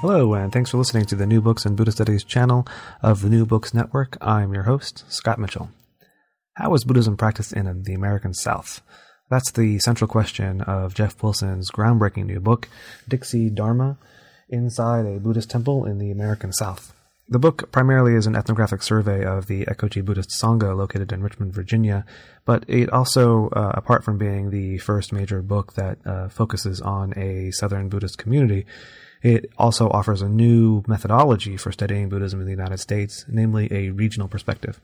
Hello, and thanks for listening to the New Books and Buddhist Studies channel of the New Books Network. I'm your host, Scott Mitchell. How was Buddhism practiced in the American South? That's the central question of Jeff Wilson's groundbreaking new book, Dixie Dharma Inside a Buddhist Temple in the American South. The book primarily is an ethnographic survey of the Ekoji Buddhist Sangha located in Richmond, Virginia, but it also, uh, apart from being the first major book that uh, focuses on a Southern Buddhist community, it also offers a new methodology for studying Buddhism in the United States, namely a regional perspective.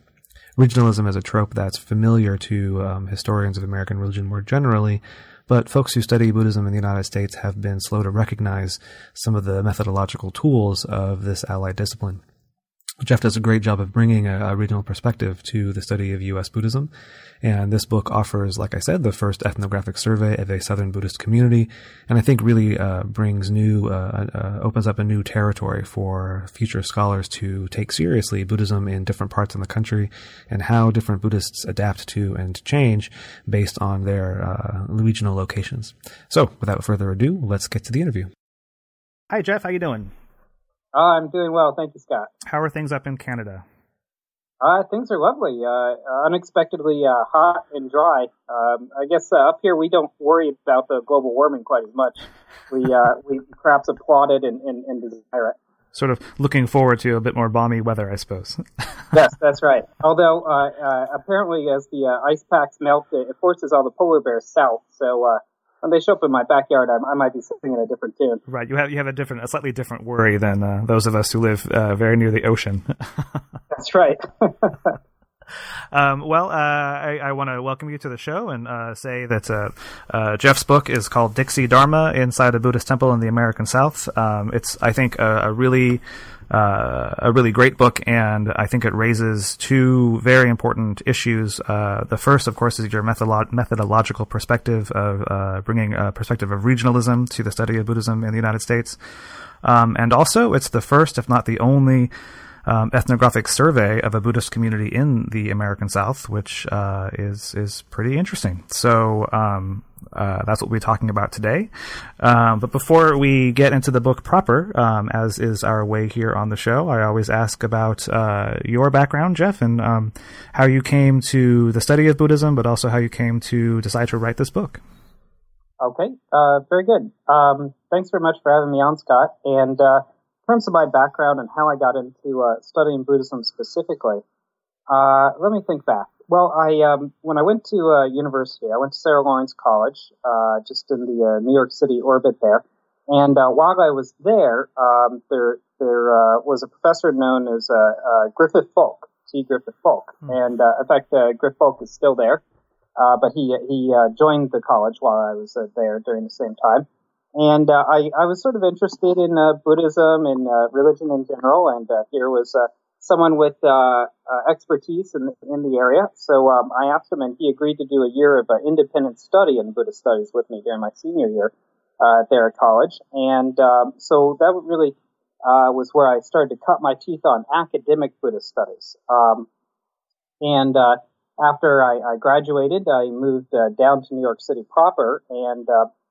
Regionalism is a trope that's familiar to um, historians of American religion more generally, but folks who study Buddhism in the United States have been slow to recognize some of the methodological tools of this allied discipline. Jeff does a great job of bringing a, a, regional perspective to the study of U.S. Buddhism. And this book offers, like I said, the first ethnographic survey of a Southern Buddhist community. And I think really uh, brings new, uh, uh, opens up a new territory for future scholars to take seriously Buddhism in different parts of the country and how different Buddhists adapt to and change based on their uh, regional locations. So without further ado, let's get to the interview. Hi, Jeff. How you doing? Uh, I'm doing well, thank you, Scott. How are things up in Canada? Uh, things are lovely. Uh, unexpectedly uh, hot and dry. Um, I guess uh, up here we don't worry about the global warming quite as much. We uh, we perhaps applaud it and, and, and, desire it. Sort of looking forward to a bit more balmy weather, I suppose. yes, that's right. Although apparently, as the ice packs melt, it forces all the polar bears south. So when they show up in my backyard, I, I, might be singing a different tune. Right. You have you have a different, a slightly different worry than uh, those of us who live uh, very near the ocean. That's right. Um, well, uh, I, I want to welcome you to the show and uh, say that uh, uh, Jeff's book is called Dixie Dharma Inside a Buddhist Temple in the American South. Um, it's, I think, a, a really uh, a really great book, and I think it raises two very important issues. Uh, the first, of course, is your methodolo- methodological perspective of uh, bringing a perspective of regionalism to the study of Buddhism in the United States, um, and also it's the first, if not the only, um, ethnographic survey of a Buddhist community in the American South, which uh, is is pretty interesting. So um, uh, that's what we'll be talking about today. Um, but before we get into the book proper, um, as is our way here on the show, I always ask about uh, your background, Jeff, and um, how you came to the study of Buddhism, but also how you came to decide to write this book. Okay, uh, very good. Um, thanks very much for having me on, Scott. And uh, terms of my background and how I got into uh, studying Buddhism specifically, uh, let me think back. Well, I um, when I went to uh, university, I went to Sarah Lawrence College, uh, just in the uh, New York City orbit there. And uh, while I was there, um, there there was a professor known as Griffith Foulk, T. Griffith Foulk, mm. and in fact, Griffith Foulk is still there. but he he joined the college while I was there during the same time. And uh, I, I was sort of interested in uh, Buddhism and uh, religion in general, and uh, here was uh, someone with uh, expertise in, in the area. So um, I asked him, and he agreed to do a year of independent study in Buddhist studies with me during my senior year there at college. And um, so that really was where I started to cut my teeth on academic Buddhist studies. Um, and after I, I, graduated, I moved down to New York City proper and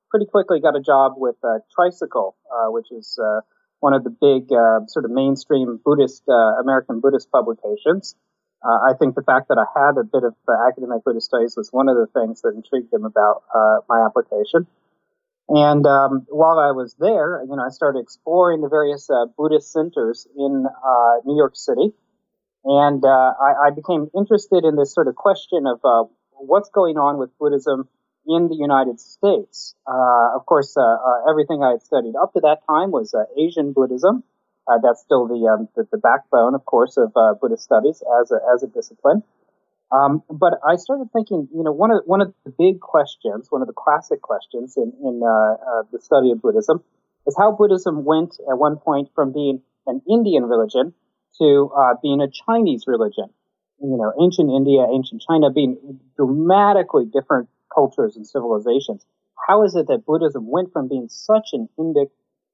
pretty quickly got a job with uh, Tricycle, uh, which is uh, one of the big uh, sort of mainstream Buddhist uh, American Buddhist publications. Uh, I think the fact that I had a bit of academic Buddhist studies was one of the things that intrigued them about my application. And um, while I was there, you know, I started exploring the various Buddhist centers in New York City, and I, I, became interested in this sort of question of what's going on with Buddhism in the United States. Uh, of course, uh, uh, everything I had studied up to that time was uh, Asian Buddhism. Uh, that's still the, um, the, the backbone, of course, of uh, Buddhist studies as a as a discipline. Um, but I started thinking, you know, one of one of the big questions, one of the classic questions in in the study of Buddhism, is how Buddhism went at one point from being an Indian religion to being a Chinese religion you know, ancient India, ancient China being dramatically different cultures and civilizations. How is it that Buddhism went from being such an Indic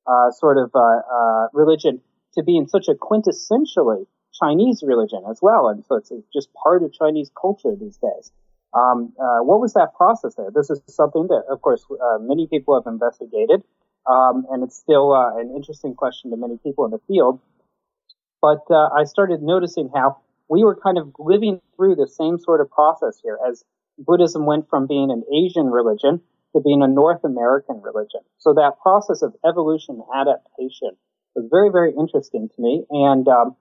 uh, sort of uh, uh, religion to being such a quintessentially Chinese religion as well? And so it's just part of Chinese culture these days. Um, uh, what was that process there? This is something that, of course, uh, many people have investigated. um, and it's still an interesting question to many people in the field. But I started noticing how we were kind of living through the same sort of process here as Buddhism went from being an Asian religion to being a North American religion. So that process of evolution and adaptation was very, very interesting to me. And, um,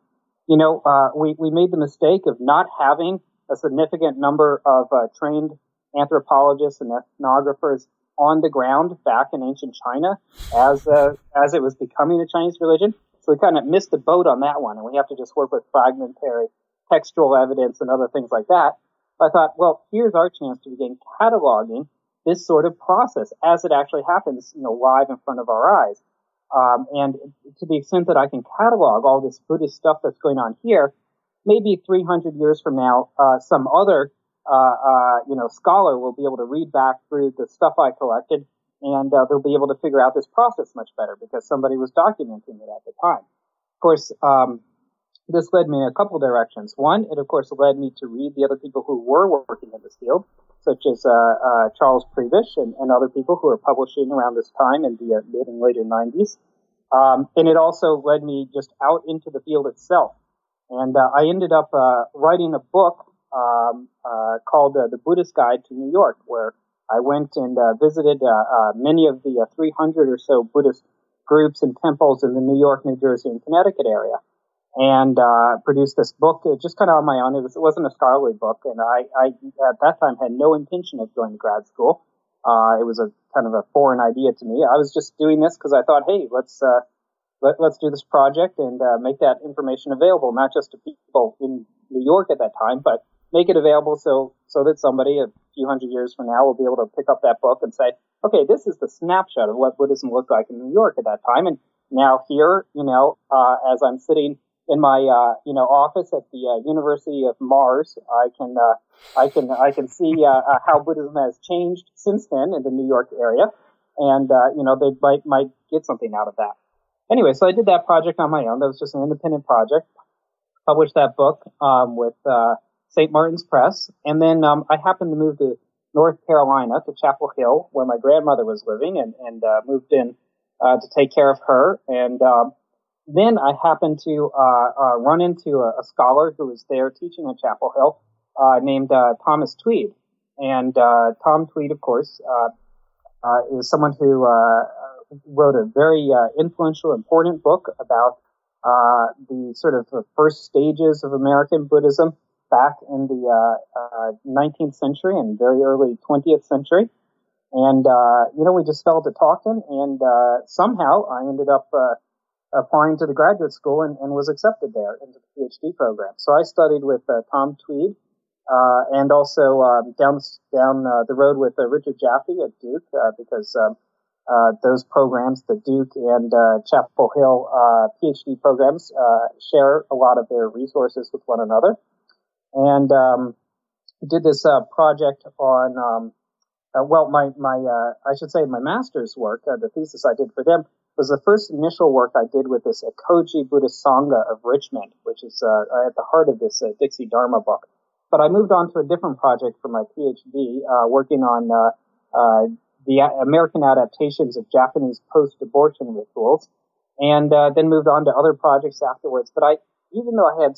you know, uh, we, we made the mistake of not having a significant number of uh, trained anthropologists and ethnographers on the ground back in ancient China as uh, as it was becoming a Chinese religion. So we kind of missed the boat on that one, and we have to just work with fragmentary textual evidence and other things like that. I thought, well, here's our chance to begin cataloging this sort of process as it actually happens, you know, live in front of our eyes. Um, and to the extent that I can catalog all this Buddhist stuff that's going on here, maybe 300 years from now, uh, some other, uh, uh, you know, scholar will be able to read back through the stuff I collected and uh, they'll be able to figure out this process much better because somebody was documenting it at the time. Of course, um, this led me in a couple directions. One, it of course led me to read the other people who were working in this field, such as uh, uh, Charles Prebish and, and, other people who were publishing around this time in the uh, mid and later 90s. Um, and it also led me just out into the field itself. And uh, I ended up uh, writing a book um, uh, called The Buddhist Guide to New York, where I went and visited many of the 300 or so Buddhist groups and temples in the New York, New Jersey, and Connecticut area and uh, produced this book uh, just kind of on my own. It, was, it wasn't a scholarly book, and I, I at that time had no intention of going to grad school. Uh, it was a kind of a foreign idea to me. I was just doing this because I thought, hey, let's uh, let, us do this project and uh, make that information available, not just to people in New York at that time, but make it available so so that somebody a few hundred years from now will be able to pick up that book and say, okay, this is the snapshot of what Buddhism looked like in New York at that time, and now here, you know, uh, as I'm sitting in my uh, you know office at the uh, University of Mars, I can uh, I can I can see uh, uh, how Buddhism has changed since then in the New York area, and uh, you know they might might get something out of that. Anyway, so I did that project on my own. That was just an independent project. Published that book um, with St. Martin's Press, and then um, I happened to move to North Carolina to Chapel Hill, where my grandmother was living, and and moved in to take care of her and. Um, then I happened to uh, uh, run into a, a, scholar who was there teaching at Chapel Hill uh, named uh, Thomas Tweed. And uh, Tom Tweed, of course, uh, is someone who wrote a very influential, important book about the sort of first stages of American Buddhism back in the 19th century and very early 20th century. And, you know, we just fell to talking and somehow I ended up applying to the graduate school and, and was accepted there into the PhD program. So I studied with uh, Tom Tweed uh, and also um, down down uh, the road with uh, Richard Jaffe at Duke uh, because um, uh, those programs, the Duke and Chapel Hill PhD programs, share a lot of their resources with one another. And um, did this project on um, well, my my I should say my master's work, the thesis I did for them was the first initial work I did with this Ekoji Buddhist Sangha of Richmond, which is uh, at the heart of this uh, Dixie Dharma book. But I moved on to a different project for my PhD, uh, working on uh, uh, the American adaptations of Japanese post-abortion rituals, and uh, then moved on to other projects afterwards. But I, even though I had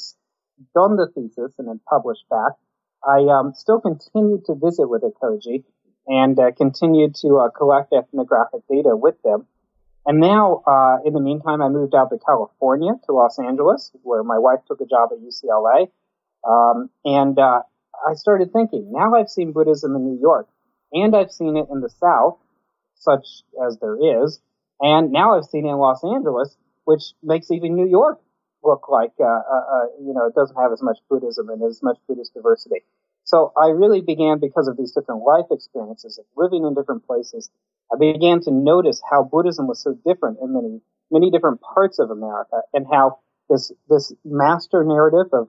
done the thesis and had published back, I um, still continued to visit with Ekoji and continued to collect ethnographic data with them. And now, uh, in the meantime, I moved out to California, to Los Angeles, where my wife took a job at UCLA. Um, and uh, I started thinking, now I've seen Buddhism in New York, and I've seen it in the South, such as there is, and now I've seen it in Los Angeles, which makes even New York look like, uh, uh, uh you know, it doesn't have as much Buddhism and as much Buddhist diversity. So I really began because of these different life experiences of living in different places I began to notice how Buddhism was so different in many, many different parts of America and how this, this master narrative of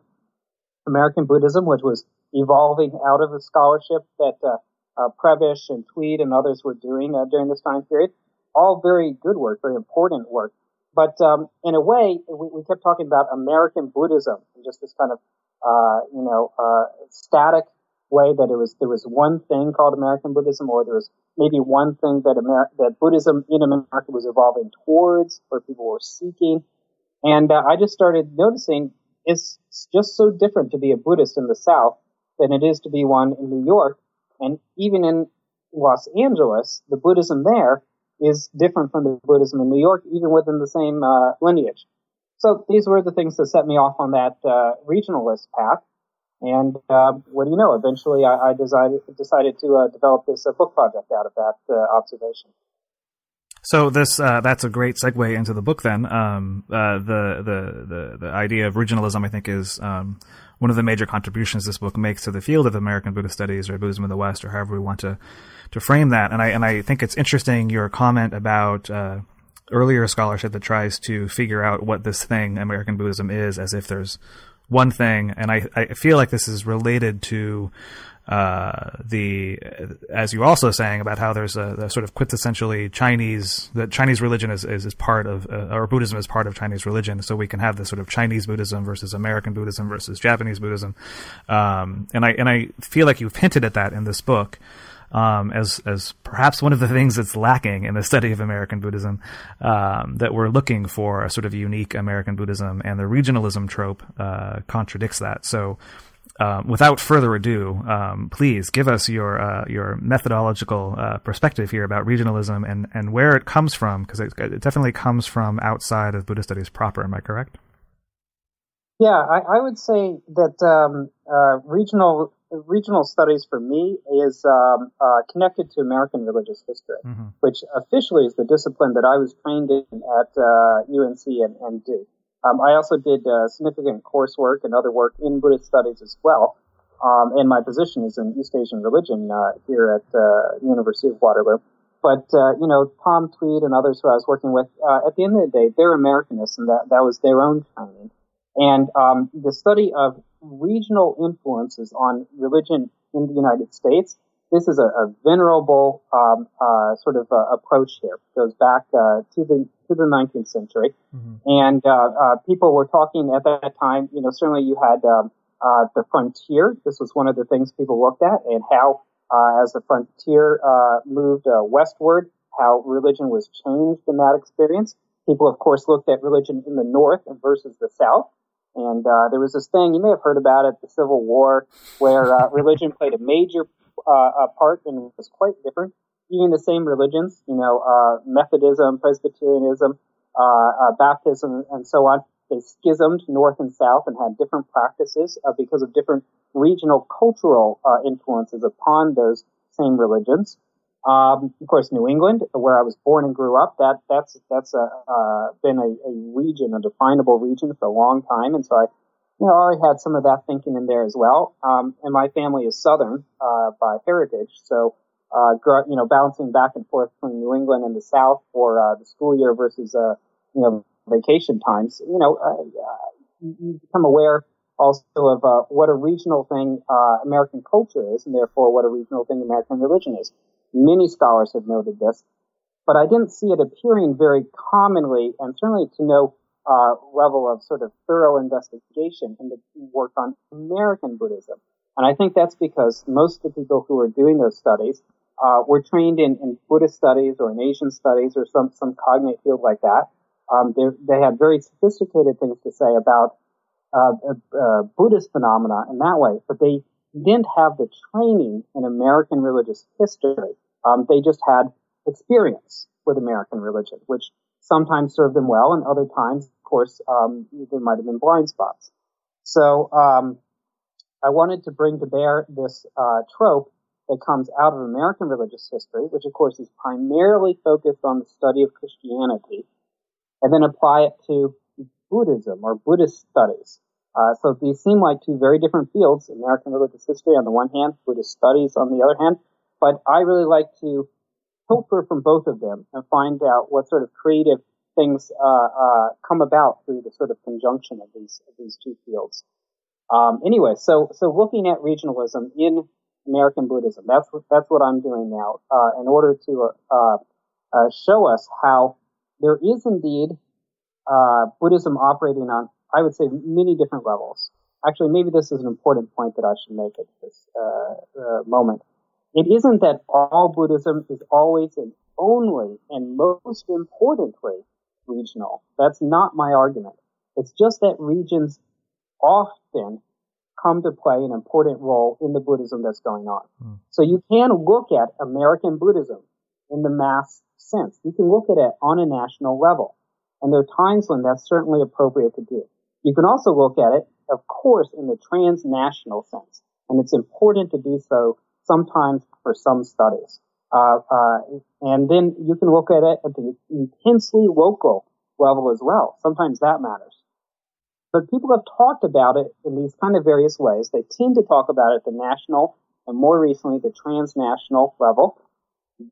American Buddhism, which was evolving out of the scholarship that, uh, uh, Prebish and Tweed and others were doing uh, during this time period, all very good work, very important work. But um, in a way, we, we, kept talking about American Buddhism and just this kind of, uh, you know, uh, static way that it was there was one thing called American Buddhism, or there was maybe one thing that Amer- that Buddhism in America was evolving towards, or people were seeking. And uh, I just started noticing it's just so different to be a Buddhist in the South than it is to be one in New York, and even in Los Angeles, the Buddhism there is different from the Buddhism in New York, even within the same uh, lineage. So these were the things that set me off on that uh, regionalist path. And uh, what do you know? Eventually, I, I decided decided to uh, develop this uh, book project out of that uh, observation. So this uh, that's a great segue into the book. Then um, uh, the, the the the idea of regionalism, I think, is um, one of the major contributions this book makes to the field of American Buddhist studies or Buddhism in the West, or however we want to to frame that. And I and I think it's interesting your comment about earlier scholarship that tries to figure out what this thing American Buddhism is, as if there's one thing, and I, I feel like this is related to uh, the as you're also saying about how there's a, a, sort of quintessentially Chinese that Chinese religion is is, is part of uh, or Buddhism is part of Chinese religion, so we can have this sort of Chinese Buddhism versus American Buddhism versus Japanese Buddhism, um, and I and I feel like you've hinted at that in this book um, as as perhaps one of the things that's lacking in the study of American Buddhism. Um, that we're looking for a sort of unique American Buddhism, and the regionalism trope uh, contradicts that. So. Um, without further ado, um, please give us your uh, your methodological uh, perspective here about regionalism and, and where it comes from, because it, it, definitely comes from outside of Buddhist studies proper. Am I correct? Yeah, I, I would say that um, uh, regional regional studies for me is um, uh, connected to American religious history, mm-hmm. which officially is the discipline that I was trained in at uh, UNC and, and Duke. Um, I also did uh, significant coursework and other work in Buddhist studies as well. Um, and my position is in East Asian religion uh, here at uh, the University of Waterloo. But uh, you know, Tom Tweed and others who I was working with, at the end of the day, they're Americanists, and that that was their own training. And um, the study of regional influences on religion in the United States, this is a, a venerable um, uh, sort of uh, approach here. It goes back uh, to the to the 19th century, mm-hmm. and uh, uh, people were talking at that time. You know, certainly you had um, uh, the frontier. This was one of the things people looked at, and how as the frontier moved westward, how religion was changed in that experience. People, of course, looked at religion in the north and versus the south and uh, there was this thing you may have heard about it, the Civil War, where uh, religion played a major uh, part and was quite different. Even the same religions, you know, uh, Methodism, Presbyterianism, uh, uh, Baptism, and so on, they schismed north and south and had different practices because of different regional cultural influences upon those same religions. Um, of course, New England, where I was born and grew up, that that's that's a, uh, been a, a, region, a definable region for a long time, and so I, you know, already had some of that thinking in there as well. Um, and my family is Southern uh, by heritage, so uh, you know, bouncing back and forth between New England and the South for uh, the school year versus uh, you know vacation times. You know, you become aware also of uh, what a regional thing uh, American culture is, and therefore what a regional thing American religion is. Many scholars have noted this, but I didn't see it appearing very commonly, and certainly to no uh, level of sort of thorough investigation in the work on American Buddhism. And I think that's because most of the people who are doing those studies uh, were trained in, in, Buddhist studies or in Asian studies or some some cognate field like that. Um, they had very sophisticated things to say about uh, uh, Buddhist phenomena in that way, but they didn't have the training in American religious history um, they just had experience with American religion, which sometimes served them well, and other times, of course, um, there might have been blind spots. So um, I wanted to bring to bear this uh, trope that comes out of American religious history, which of course is primarily focused on the study of Christianity, and then apply it to Buddhism or Buddhist studies. Uh, so these seem like two very different fields: American religious history on the one hand, Buddhist studies on the other hand. But I really like to pilfer from both of them and find out what sort of creative things uh, uh, come about through the sort of conjunction of these of these two fields. Um, anyway, so so looking at regionalism in American Buddhism, that's what that's what I'm doing now uh, in order to uh, uh, show us how there is indeed uh, Buddhism operating on, I would say, many different levels. actually, maybe this is an important point that I should make at this uh, uh, moment. It isn't that all Buddhism is always and only and most importantly regional. That's not my argument. It's just that regions often come to play an important role in the Buddhism that's going on. Mm. So you can look at American Buddhism in the mass sense. You can look at it on a national level. And there are times when that's certainly appropriate to do. You can also look at it, of course, in the transnational sense. And it's important to do so sometimes for some studies. Uh, uh, and then you can look at it at the intensely local level as well. Sometimes that matters. But people have talked about it in these kind of various ways. They tend to talk about it at the national and more recently the transnational level.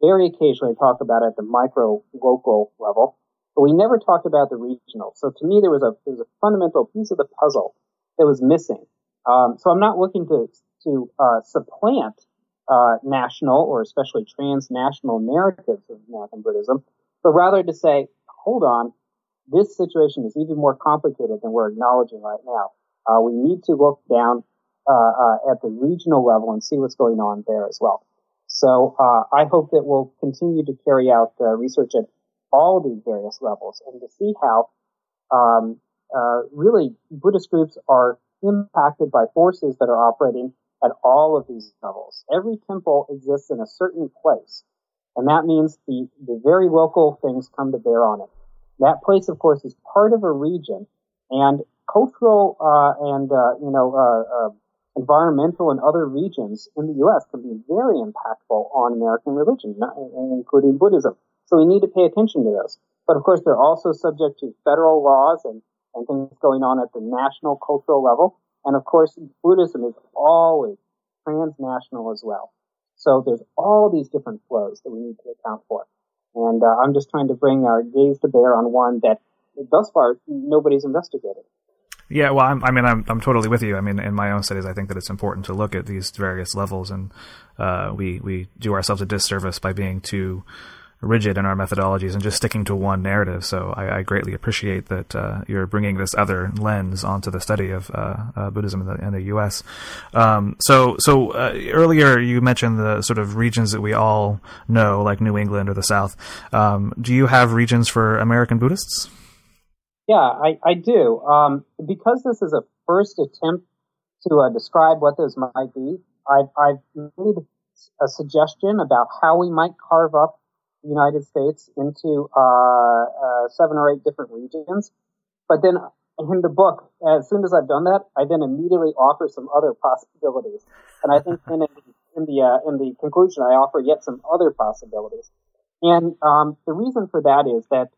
Very occasionally talk about it at the micro local level. But we never talked about the regional. So to me, there was a, there was a fundamental piece of the puzzle that was missing. Um, so I'm not looking to, to, uh, supplant, uh, national or especially transnational narratives of American Buddhism, but rather to say, hold on, this situation is even more complicated than we're acknowledging right now. Uh, we need to look down uh, uh, at the regional level and see what's going on there as well. So uh, I hope that we'll continue to carry out research at all these various levels and to see how um, uh, really Buddhist groups are impacted by forces that are operating at all of these levels. Every temple exists in a certain place, and that means the, the very local things come to bear on it. That place, of course, is part of a region, and cultural uh, and uh, you know uh, uh, environmental and other regions in the U.S. can be very impactful on American religion, including Buddhism. So we need to pay attention to those. But of course, they're also subject to federal laws and, and things going on at the national cultural level. And of course, Buddhism is always transnational as well. So there's all these different flows that we need to account for. And uh, I'm just trying to bring our gaze to bear on one that thus far nobody's investigated. Yeah, well, I'm, i mean, I'm I'm totally with you. I mean, in my own studies, I think that it's important to look at these various levels, and uh, we we do ourselves a disservice by being too rigid in our methodologies and just sticking to one narrative. So I, I greatly appreciate that uh, you're bringing this other lens onto the study of uh, uh, Buddhism in the, in the U.S. Um, so, so uh, earlier you mentioned the sort of regions that we all know, like New England or the South. Um, do you have regions for American Buddhists? Yeah, I, I do. Um, because this is a first attempt to uh, describe what those might be, I've, I've made a suggestion about how we might carve up United States into uh, uh, seven or eight different regions. But then in the book, as soon as I've done that, I then immediately offer some other possibilities. And I think in, in the uh, in the conclusion, I offer yet some other possibilities. And um, the reason for that is that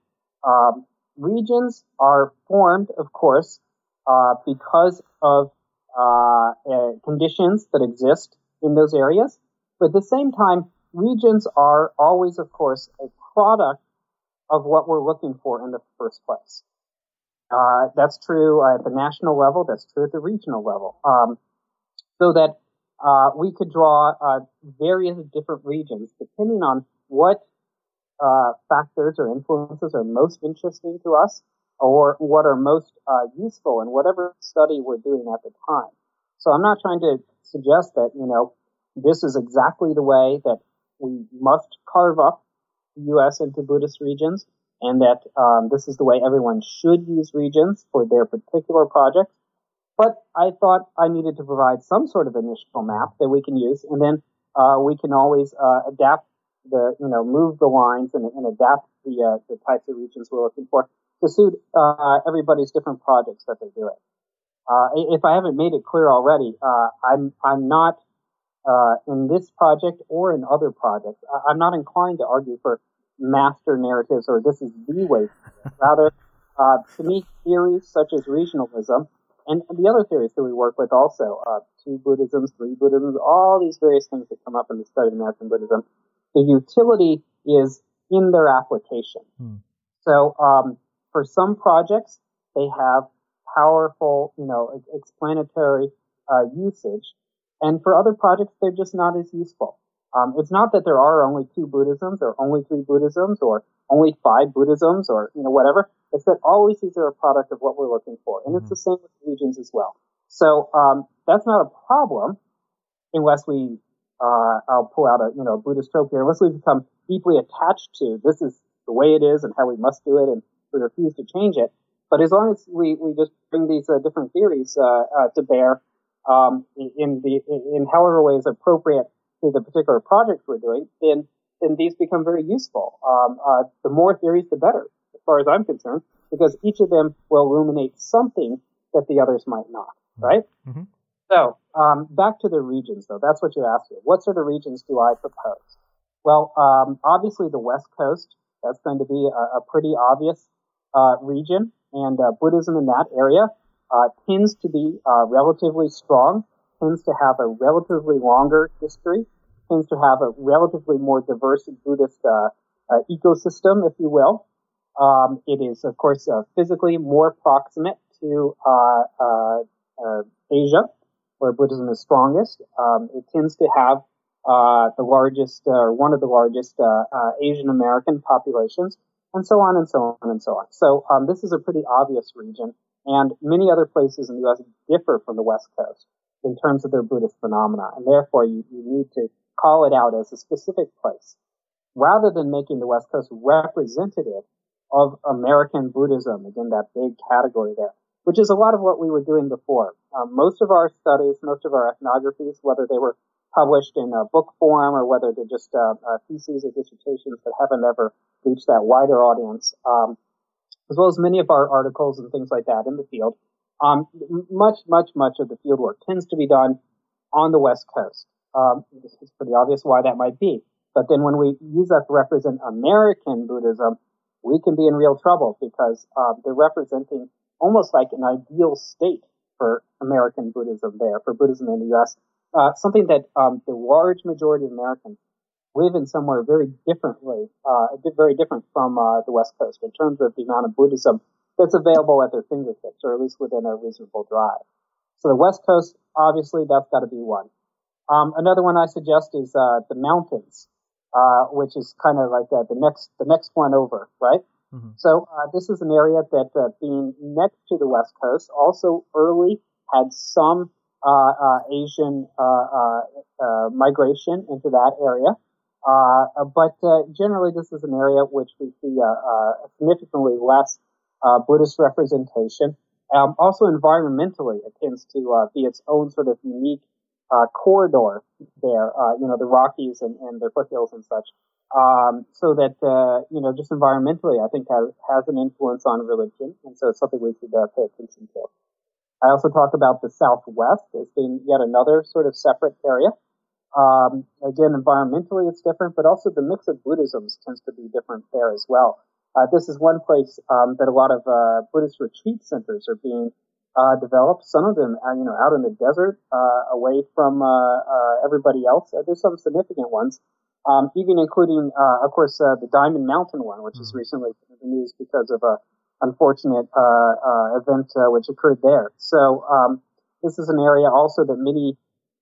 um, regions are formed, of course, uh, because of uh, uh, conditions that exist in those areas. But at the same time, regions are always, of course, a product of what we're looking for in the first place. Uh, that's true at the national level. That's true at the regional level. Um, so that uh, we could draw uh, various different regions depending on what uh, factors or influences are most interesting to us, or what are most uh, useful in whatever study we're doing at the time. So I'm not trying to suggest that you know this is exactly the way that we must carve up the U.S. into Buddhist regions, and that um, this is the way everyone should use regions for their particular projects. But I thought I needed to provide some sort of initial map that we can use, and then uh, we can always uh, adapt the, you know, move the lines and, and adapt the uh, the types of regions we're looking for to suit uh, everybody's different projects that they're doing. Uh, if I haven't made it clear already, uh, I'm I'm not uh, in this project or in other projects. I- am not inclined to argue for master narratives or this is the way. Rather, uh, to me, theories such as regionalism and the other theories that we work with also, uh, two Buddhisms, three Buddhisms, all these various things that come up in the study of American Buddhism, the utility is in their application. Hmm. So, um, for some projects, they have powerful, you know, explanatory uh, usage and for other projects, they're just not as useful. Um, it's not that there are only two Buddhisms or only three Buddhisms or only five Buddhisms or, you know, whatever. It's that always these are a product of what we're looking for. And mm-hmm. it's the same with regions as well. So um, that's not a problem unless we, uh, I'll pull out a you know Buddhist trope here, unless we become deeply attached to this is the way it is and how we must do it, and we refuse to change it. But as long as we, we just bring these uh, different theories uh, uh, to bear um, in the in however ways appropriate to the particular project we're doing, then then these become very useful. Um, uh, the more theories, the better, as far as I'm concerned, because each of them will illuminate something that the others might not. Mm-hmm. Right. Mm-hmm. So um, back to the regions, though. That's what you asked me. What sort of regions do I propose? Well, um, obviously the West Coast. That's going to be a, a pretty obvious uh, region, and uh, Buddhism in that area uh, tends to be uh, relatively strong, tends to have a relatively longer history, tends to have a relatively more diverse Buddhist uh, uh, ecosystem, if you will. Um, it is, of course, physically more proximate to Asia, where Buddhism is strongest. Um, it tends to have uh, the largest or uh, one of the largest uh, uh, Asian American populations, and so on and so on and so on. So um, this is a pretty obvious region, and many other places in the U.S. differ from the West Coast in terms of their Buddhist phenomena, and therefore you, you need to call it out as a specific place rather than making the West Coast representative of American Buddhism, again, that big category there, which is a lot of what we were doing before. Um, most of our studies, most of our ethnographies, whether they were published in a book form or whether they're just uh, uh, theses or dissertations that haven't ever reached that wider audience, um, as well as many of our articles and things like that in the field. Um, much, much, much of the field work tends to be done on the West Coast. Um, it's pretty obvious why that might be. But then when we use that to represent American Buddhism, we can be in real trouble because uh, they're representing almost like an ideal state for American Buddhism there, for Buddhism in the U.S uh, something that um, the large majority of Americans live in somewhere very differently, uh, very different from uh, the West Coast in terms of the amount of Buddhism that's available at their fingertips, or at least within a reasonable drive. So the West Coast, obviously, that's got to be one. Um, another one I suggest is uh, the mountains, uh, which is kind of like uh, the next the next one over, right? Mm-hmm. So this is an area that, being next to the West Coast, also early had some uh, uh, Asian uh, migration into that area. But generally, this is an area which we see uh, significantly less Buddhist representation. Um, also, environmentally, it tends to be its own sort of unique uh, corridor there, uh, you know, the Rockies and, and their foothills and such. Um, so that, uh, you know, just environmentally, I think has, has an influence on religion. And so it's something we should pay attention to. I also talked about the Southwest as being yet another sort of separate area. Um, again, environmentally it's different, but also the mix of Buddhisms tends to be different there as well. Uh, this is one place um, that a lot of uh, Buddhist retreat centers are being uh, developed. Some of them, uh, you know, out in the desert, uh, away from uh, everybody else. there's some significant ones, um, even including, of course, the Diamond Mountain one, which mm-hmm. is recently in the news because of a unfortunate uh, uh, event uh, which occurred there. So um, this is an area also that many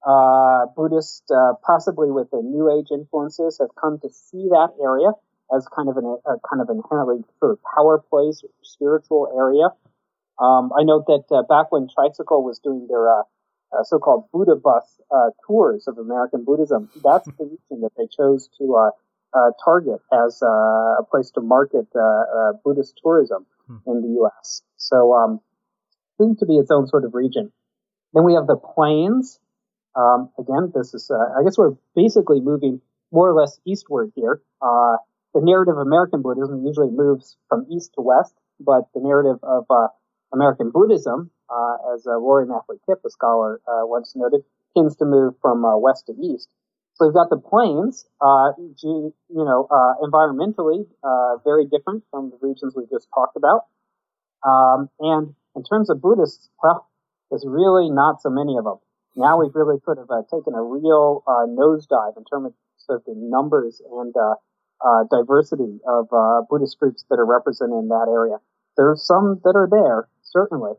uh, Buddhists, uh, possibly with the New Age influences, have come to see that area as kind of an, a kind of inherently sort of power place, spiritual area. Um, I note that uh, back when Tricycle was doing their so-called Buddha bus tours of American Buddhism, that's the region that they chose to target as a place to market Buddhist tourism hmm. in the U.S. So um, seems to be its own sort of region. Then we have the plains. Um, again, this is uh, I guess we're basically moving more or less eastward here. Uh, the narrative of American Buddhism usually moves from east to west, but the narrative of uh, American Buddhism, uh, as uh, Rory Mathily Kipp, a scholar, uh, once noted, tends to move from west to east. So we've got the plains, uh, you know, uh, environmentally, uh, very different from the regions we just talked about. Um, and in terms of Buddhists, well, there's really not so many of them. Now we've really sort of uh, taken a real uh, nosedive in terms of the numbers and uh, diversity of Buddhist groups that are represented in that area. There are some that are there, certainly.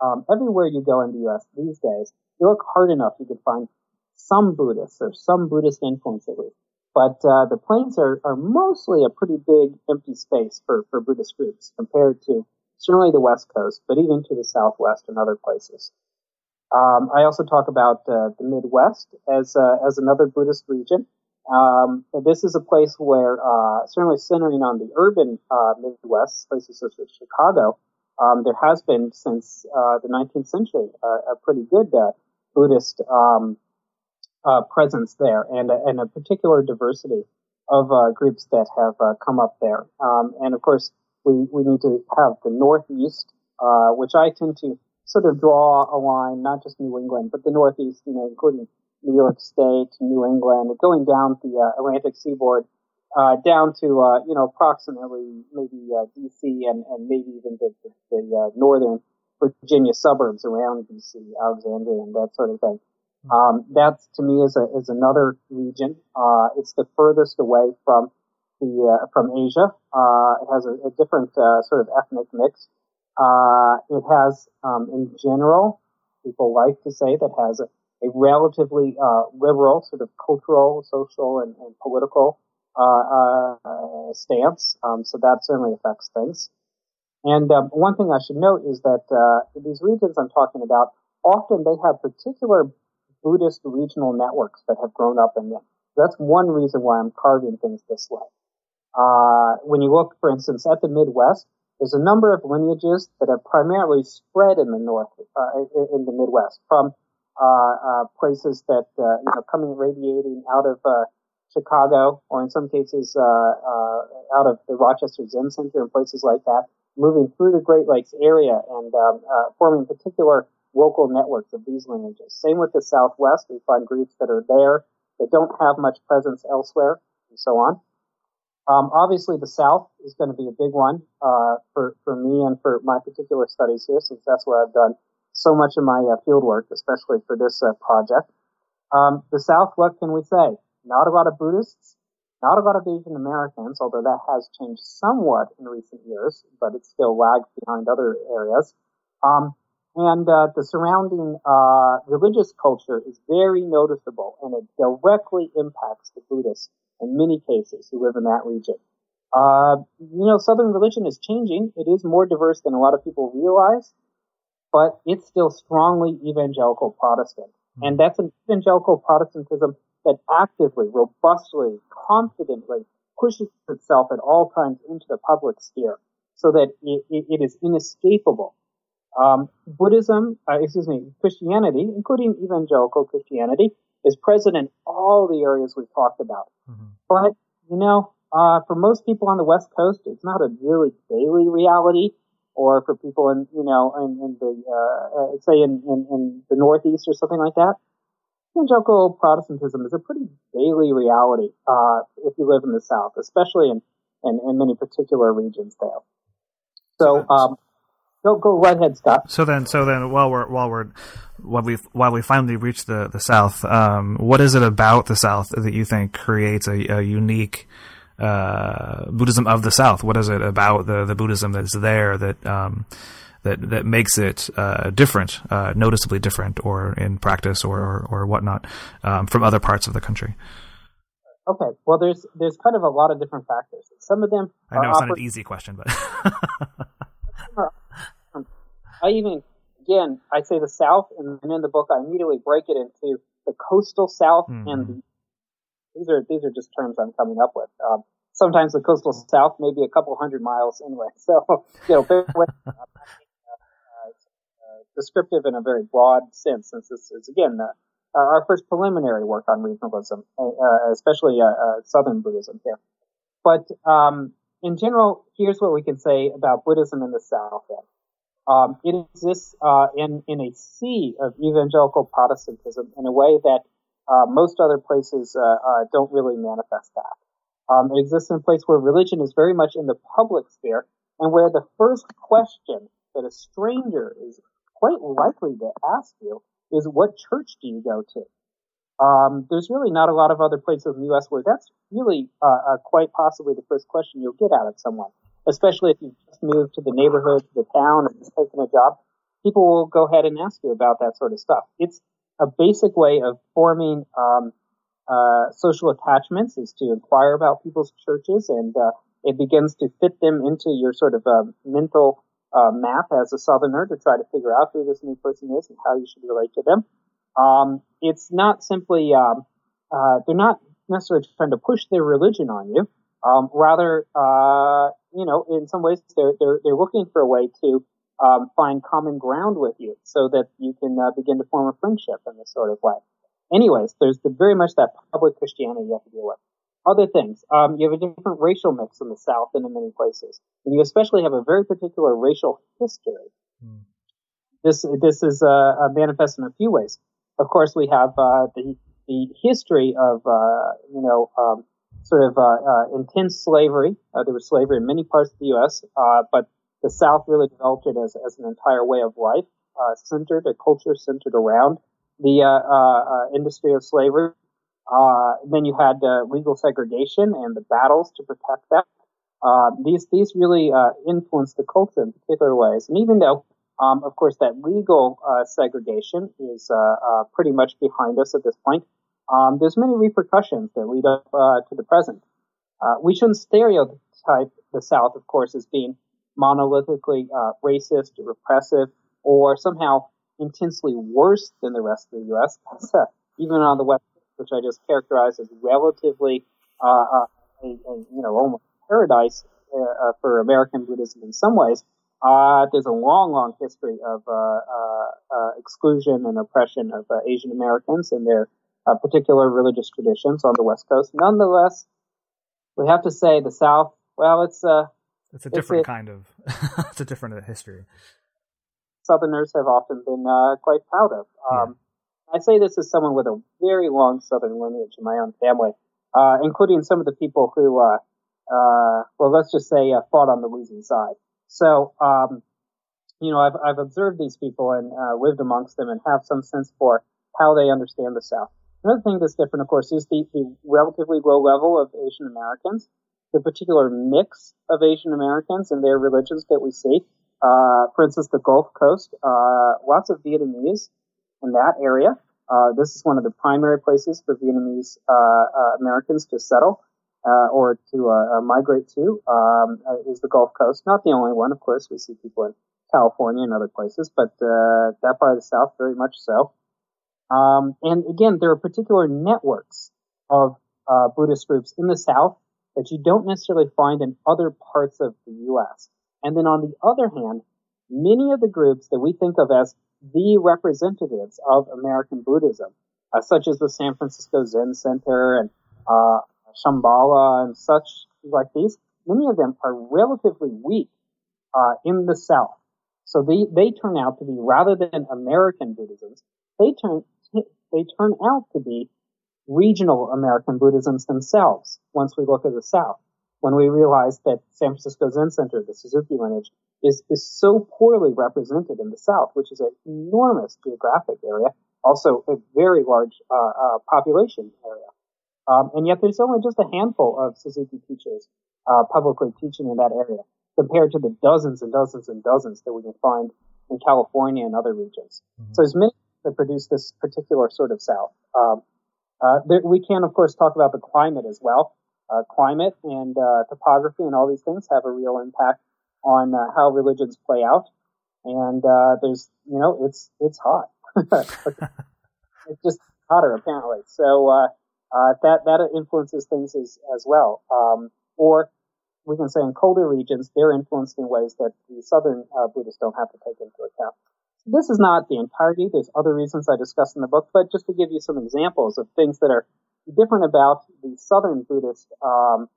Um, everywhere you go in the U.S. these days, you look hard enough, you could find some Buddhists or some Buddhist influence at least. But uh, the plains are, are mostly a pretty big empty space for, for Buddhist groups compared to certainly the West Coast, but even to the Southwest and other places. Um, I also talk about uh, the Midwest as uh, as another Buddhist region. Um, this is a place where, uh, certainly centering on the urban uh, Midwest, places such as Chicago, um, there has been since uh, the 19th century a pretty good uh, Buddhist um, presence there, and and a particular diversity of groups that have come up there. Um, and of course, we we need to have the Northeast, which I tend to sort of draw a line, not just New England, but the Northeast, you know, including New York State, New England, going down the uh, Atlantic seaboard, uh, down to, uh, you know, approximately maybe uh, DC and, and maybe even the, the, the uh, northern Virginia suburbs around DC, Alexandria, and that sort of thing. Um, that to me is a, is another region. Uh, it's the furthest away from the, from Asia. Uh, it has a, a different, sort of ethnic mix. Uh, it has, um, in general, people like to say that has a, a relatively uh, liberal sort of cultural, social, and, and political uh, uh, stance. Um, so that certainly affects things. And um, one thing I should note is that uh, these regions I'm talking about often they have particular Buddhist regional networks that have grown up in them. That's one reason why I'm carving things this way. Uh, when you look, for instance, at the Midwest, there's a number of lineages that have primarily spread in the North, uh, in the Midwest, from uh, uh, places that uh, you know coming radiating out of Chicago, or in some cases out of the Rochester Zen Center and places like that, moving through the Great Lakes area and um, forming particular local networks of these lineages. Same with the Southwest. We find groups that are there that don't have much presence elsewhere, and so on. Um, obviously, the South is going to be a big one uh, for for me and for my particular studies here, since that's where I've done so much of my uh, field work, especially for this uh, project. Um, the South, what can we say? Not a lot of Buddhists, not a lot of Asian Americans, although that has changed somewhat in recent years, but it still lags behind other areas. Um, and uh, the surrounding uh, religious culture is very noticeable, and it directly impacts the Buddhists in many cases who live in that region. Uh, you know, Southern religion is changing. It is more diverse than a lot of people realize but it's still strongly evangelical Protestant. Mm-hmm. And that's an evangelical Protestantism that actively, robustly, confidently pushes itself at all times into the public sphere so that it, it, it is inescapable. Um, Buddhism, uh, excuse me, Christianity, including evangelical Christianity, is present in all the areas we've talked about. Mm-hmm. But, you know, uh, for most people on the West Coast, it's not a really daily reality or for people in, you know, in, in the, uh, uh, say in, in, in, the Northeast or something like that, evangelical Protestantism is a pretty daily reality, uh, if you live in the South, especially in, in, in many particular regions there. So, um, go, go right ahead, Scott. So then, so then, while we're, while we're, while we while we finally reach the the South, um, what is it about the South that you think creates a, a unique uh, Buddhism of the South? What is it about the, the Buddhism that's there that um, that that makes it uh, different, uh, noticeably different, or in practice or or, or whatnot um, from other parts of the country? Okay, well, there's there's kind of a lot of different factors. Some of them. I know it's not an easy question, but. I even again I say the South, and then in the book I immediately break it into the coastal South mm-hmm. and the these are these are just terms I'm coming up with. Um, sometimes the coastal south may be a couple hundred miles anyway. So you know, very, uh, uh, descriptive in a very broad sense, since this is again uh, our first preliminary work on regionalism, uh, especially uh, uh, Southern Buddhism here. But um, in general, here's what we can say about Buddhism in the South. Um, it exists in in a sea of evangelical Protestantism in a way that uh, most other places uh, uh, don't really manifest that. Um, it exists in a place where religion is very much in the public sphere and where the first question that a stranger is quite likely to ask you is what church do you go to? Um, there's really not a lot of other places in the U.S. where that's really uh, uh, quite possibly the first question you'll get out of someone, especially if you've just moved to the neighborhood, to the town, and just taken a job. People will go ahead and ask you about that sort of stuff. It's a basic way of forming um, uh, social attachments is to inquire about people's churches, and uh, it begins to fit them into your sort of uh, mental map as a Southerner to try to figure out who this new person is and how you should relate to them. Um, it's not simply um, uh, they're not necessarily trying to push their religion on you. Um, rather, uh, you know, in some ways they're they're they're looking for a way to um, find common ground with you so that you can uh, begin to form a friendship in this sort of way. Anyways, there's the, very much that public Christianity you have to deal with. Other things, um, you have a different racial mix in the South than in many places. And you especially have a very particular racial history. Mm. This this is uh, manifest in a few ways. Of course, we have uh, the the history of uh, you know um, sort of uh, uh, intense slavery. Uh, there was slavery in many parts of the U.S., but the South really developed it as, as an entire way of life, centered, a culture centered around the industry of slavery. then you had legal segregation and the battles to protect that. these these really influenced the culture in particular ways. And even though um, of course, that legal uh, segregation is uh, uh, pretty much behind us at this point um, there's many repercussions that lead up uh, to the present. Uh, we shouldn't stereotype the South, of course, as being monolithically uh, racist, repressive, or somehow intensely worse than the rest of the U.S. even on the West, which I just characterize as relatively uh, uh, a, a, you know almost paradise uh, for American Buddhism in some ways. there's a long, long history of exclusion and oppression of Asian Americans and their uh, particular religious traditions on the West Coast. Nonetheless, we have to say the South. Well, it's uh, it's a different it's, kind of it's a different history. Southerners have often been uh, quite proud of. Um, yeah. I say this as someone with a very long Southern lineage in my own family, uh, including some of the people who, uh, uh, well, let's just say, uh, fought on the losing side. So, um, you know, I've, I've observed these people and uh, lived amongst them and have some sense for how they understand the South. Another thing that's different, of course, is the, the relatively low level of Asian Americans, the particular mix of Asian Americans and their religions that we see. Uh, for instance, the Gulf Coast, uh, lots of Vietnamese in that area. Uh, this is one of the primary places for Vietnamese uh, uh, Americans to settle uh, or to migrate to. Um, is the Gulf Coast? Not the only one, of course. We see people in California and other places, but that part of the South very much so. Um, and again, there are particular networks of uh, Buddhist groups in the South that you don't necessarily find in other parts of the U.S. And then on the other hand, many of the groups that we think of as the representatives of American Buddhism, uh, such as the San Francisco Zen Center and uh, Shambhala and such like these, many of them are relatively weak uh, in the South. So they, they turn out to be, rather than American Buddhisms, they turn they turn out to be regional American Buddhisms themselves once we look at the South. When we realize that San Francisco Zen Center, the Suzuki lineage, is, is so poorly represented in the South, which is an enormous geographic area, also a very large uh, uh, population area. Um, and yet there's only just a handful of Suzuki teachers uh, publicly teaching in that area compared to the dozens and dozens and dozens that we can find in California and other regions. Mm-hmm. So there's many that produce this particular sort of south. Um, uh, there, we can, of course, talk about the climate as well. Uh, climate and uh, topography and all these things have a real impact on uh, how religions play out. And uh, there's, you know, it's it's hot. it's just hotter apparently. So uh, that that influences things as as well. Um, or we can say in colder regions, they're influenced in ways that the southern Buddhists don't have to take into account. This is not the entirety. There's other reasons I discuss in the book, but just to give you some examples of things that are different about the Southern Buddhist um,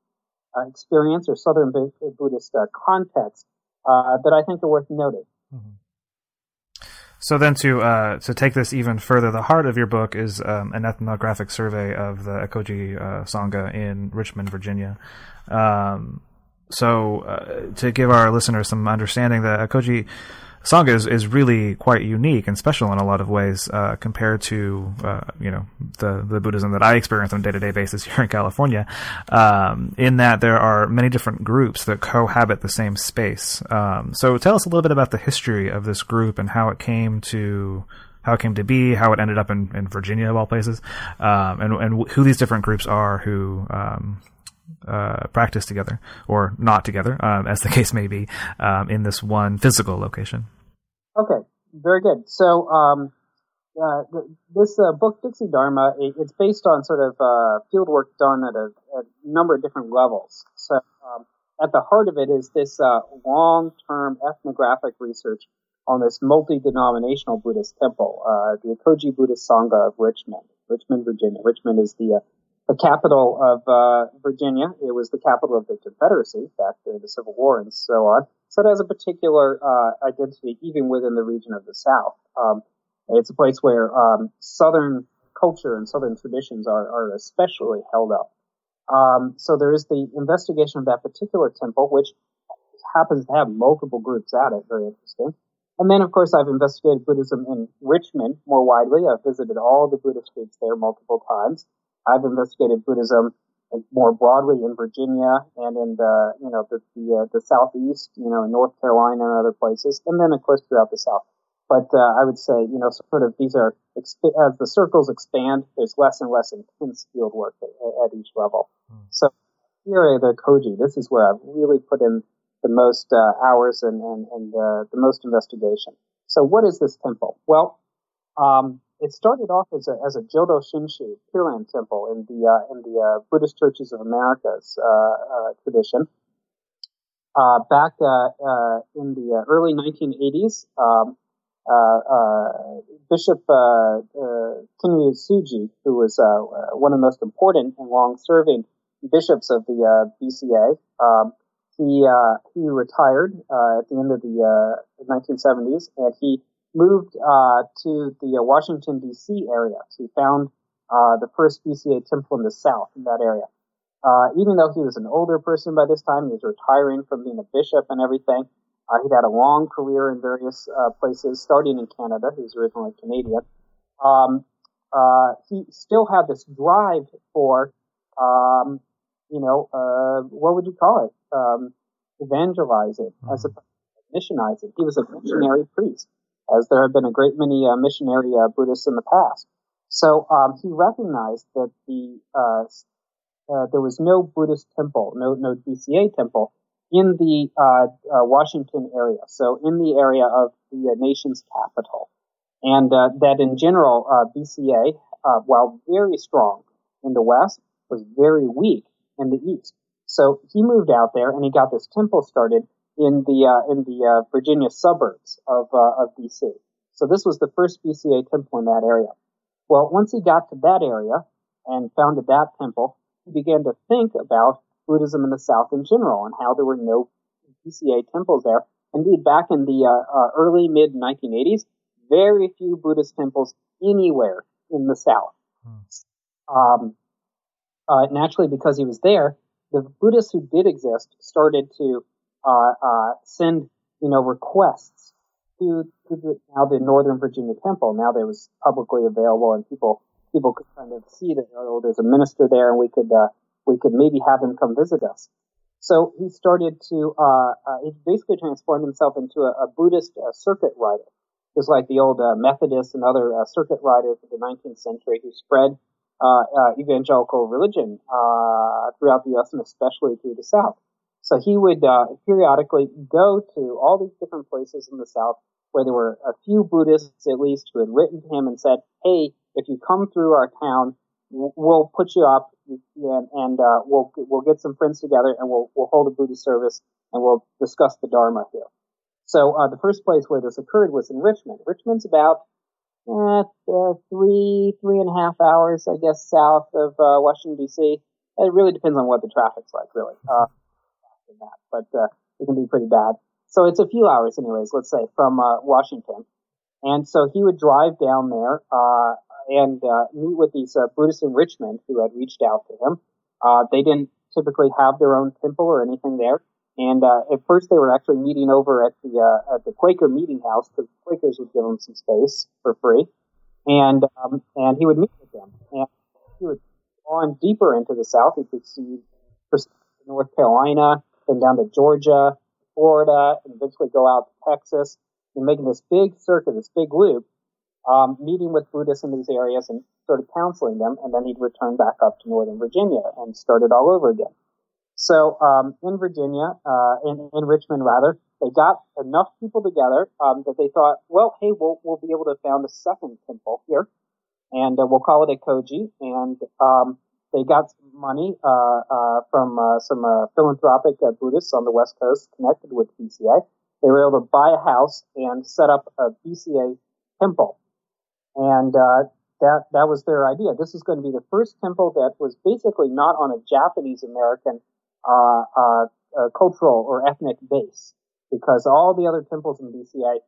uh, experience or Southern Buddhist uh, context uh, that I think are worth noting. Mm-hmm. So then, to uh, to take this even further, the heart of your book is um, an ethnographic survey of the Ekoji uh, Sangha in Richmond, Virginia. Um, so, uh, to give our listeners some understanding, the Ekoji Sangha is, is really quite unique and special in a lot of ways uh, compared to uh, you know the the Buddhism that I experience on a day to day basis here in California. Um, in that there are many different groups that cohabit the same space. Um, so tell us a little bit about the history of this group and how it came to how it came to be, how it ended up in, in Virginia of all places, um, and and who these different groups are who um, uh, practice together, or not together, um, as the case may be, um, in this one physical location. Okay, very good. So um, uh, this uh, book, Dixie Dharma, it, it's based on sort of uh, field work done at a, a, number of different levels. So um, at the heart of it is this uh, long-term ethnographic research on this multi-denominational Buddhist temple, uh, the Ekoji Buddhist Sangha of Richmond, Richmond, Virginia. Richmond is the uh, the capital of uh, Virginia. It was the capital of the Confederacy back during the Civil War and so on. So it has a particular uh, identity even within the region of the South. Um, it's a place where um, Southern culture and Southern traditions are, are especially held up. Um, so there is the investigation of that particular temple, which happens to have multiple groups at it. Very interesting. And then, of course, I've investigated Buddhism in Richmond more widely. I've visited all the Buddhist groups there multiple times. I've investigated Buddhism more broadly in Virginia and in the, you know, the, the, uh, the southeast, you know, in North Carolina and other places. And then, of course, throughout the South. But uh, I would say, you know, sort of these are as the circles expand, there's less and less intense field work at, at each level. Mm. So here at the Ekoji, this is where I've really put in the most uh, hours and and, and uh, the most investigation. So what is this temple? Well, um, it started off as a as a Jodo Shinshu Pure temple in the uh, in the uh, Buddhist Churches of America's uh, uh, tradition. back in the early 1980s, um, uh, uh, Bishop uh, Kenryu Tsuji, who was one of the most important and long-serving bishops of the BCA, um, he he retired at the end of the 1970s, and he moved to the Washington D.C. area. So he found the first BCA temple in the South in that area. Uh, even though he was an older person by this time, he was retiring from being a bishop and everything. Uh, he'd had a long career in various uh, places, starting in Canada. He was originally Canadian. Um, uh, he still had this drive for, um, you know, uh, what would you call it? Um, evangelizing mm-hmm. as a missionizing. He was a missionary priest, as there have been a great many uh, missionary uh, Buddhists in the past. So um, he recognized that the there was no Buddhist temple, no no BCA temple in the uh, uh, Washington area, so in the area of the uh, nation's capital, and uh, that in general uh, BCA, uh, while very strong in the West, was very weak in the East. So he moved out there and he got this temple started in the in the Virginia suburbs of of BC. So this was the first BCA temple in that area. Well, once he got to that area and founded that temple, he began to think about Buddhism in the South in general and how there were no BCA temples there. Indeed, back in the uh, uh, early mid 1980s, very few Buddhist temples anywhere in the South. Hmm. Um, uh, naturally, because he was there, the Buddhists who did exist started to uh, uh, send, you know, requests to, to the, now the Northern Virginia Temple. Now that was publicly available, and people people could kind of see that oh, there's a minister there, and we could uh, we could maybe have him come visit us. So he started to, uh, uh, he basically transformed himself into a, a Buddhist uh, circuit rider, just like the old Methodists and other circuit riders of the 19th century who spread uh, evangelical religion throughout the U.S. and especially through the South. So he would periodically go to all these different places in the South where there were a few Buddhists at least who had written to him and said, "Hey, if you come through our town, we'll put you up and, and uh, we'll we'll get some friends together and we'll we'll hold a Buddhist service and we'll discuss the Dharma here. So uh, the first place where this occurred was in Richmond. Richmond's about uh, uh, three three and a half hours, I guess, south of uh, Washington D.C. It really depends on what the traffic's like, really. That, but uh, it can be pretty bad. So it's a few hours, anyways. Let's say from uh, Washington, and so he would drive down there. Uh, and uh, meet with these uh, Buddhists in Richmond who had reached out to him. Uh, they didn't typically have their own temple or anything there. And uh, at first, they were actually meeting over at the uh, at the Quaker meeting house because the Quakers would give them some space for free, and um, and he would meet with them. And he would on deeper into the South. He could see North Carolina, then down to Georgia, Florida, and eventually go out to Texas, and making this big circuit, this big loop um, meeting with Buddhists in these areas and sort of counseling them, and then he'd return back up to Northern Virginia and start it all over again. So um, in Virginia, uh, in, in Richmond rather, they got enough people together um, that they thought, well, hey, we'll we'll be able to found a second temple here, and uh, we'll call it Ekoji. And um, they got some money uh, uh, from uh, some philanthropic Buddhists on the West Coast connected with BCA. They were able to buy a house and set up a BCA temple, and uh, that that was their idea. This is going to be the first temple that was basically not on a Japanese American uh, uh, uh, cultural or ethnic base, because all the other temples in BCA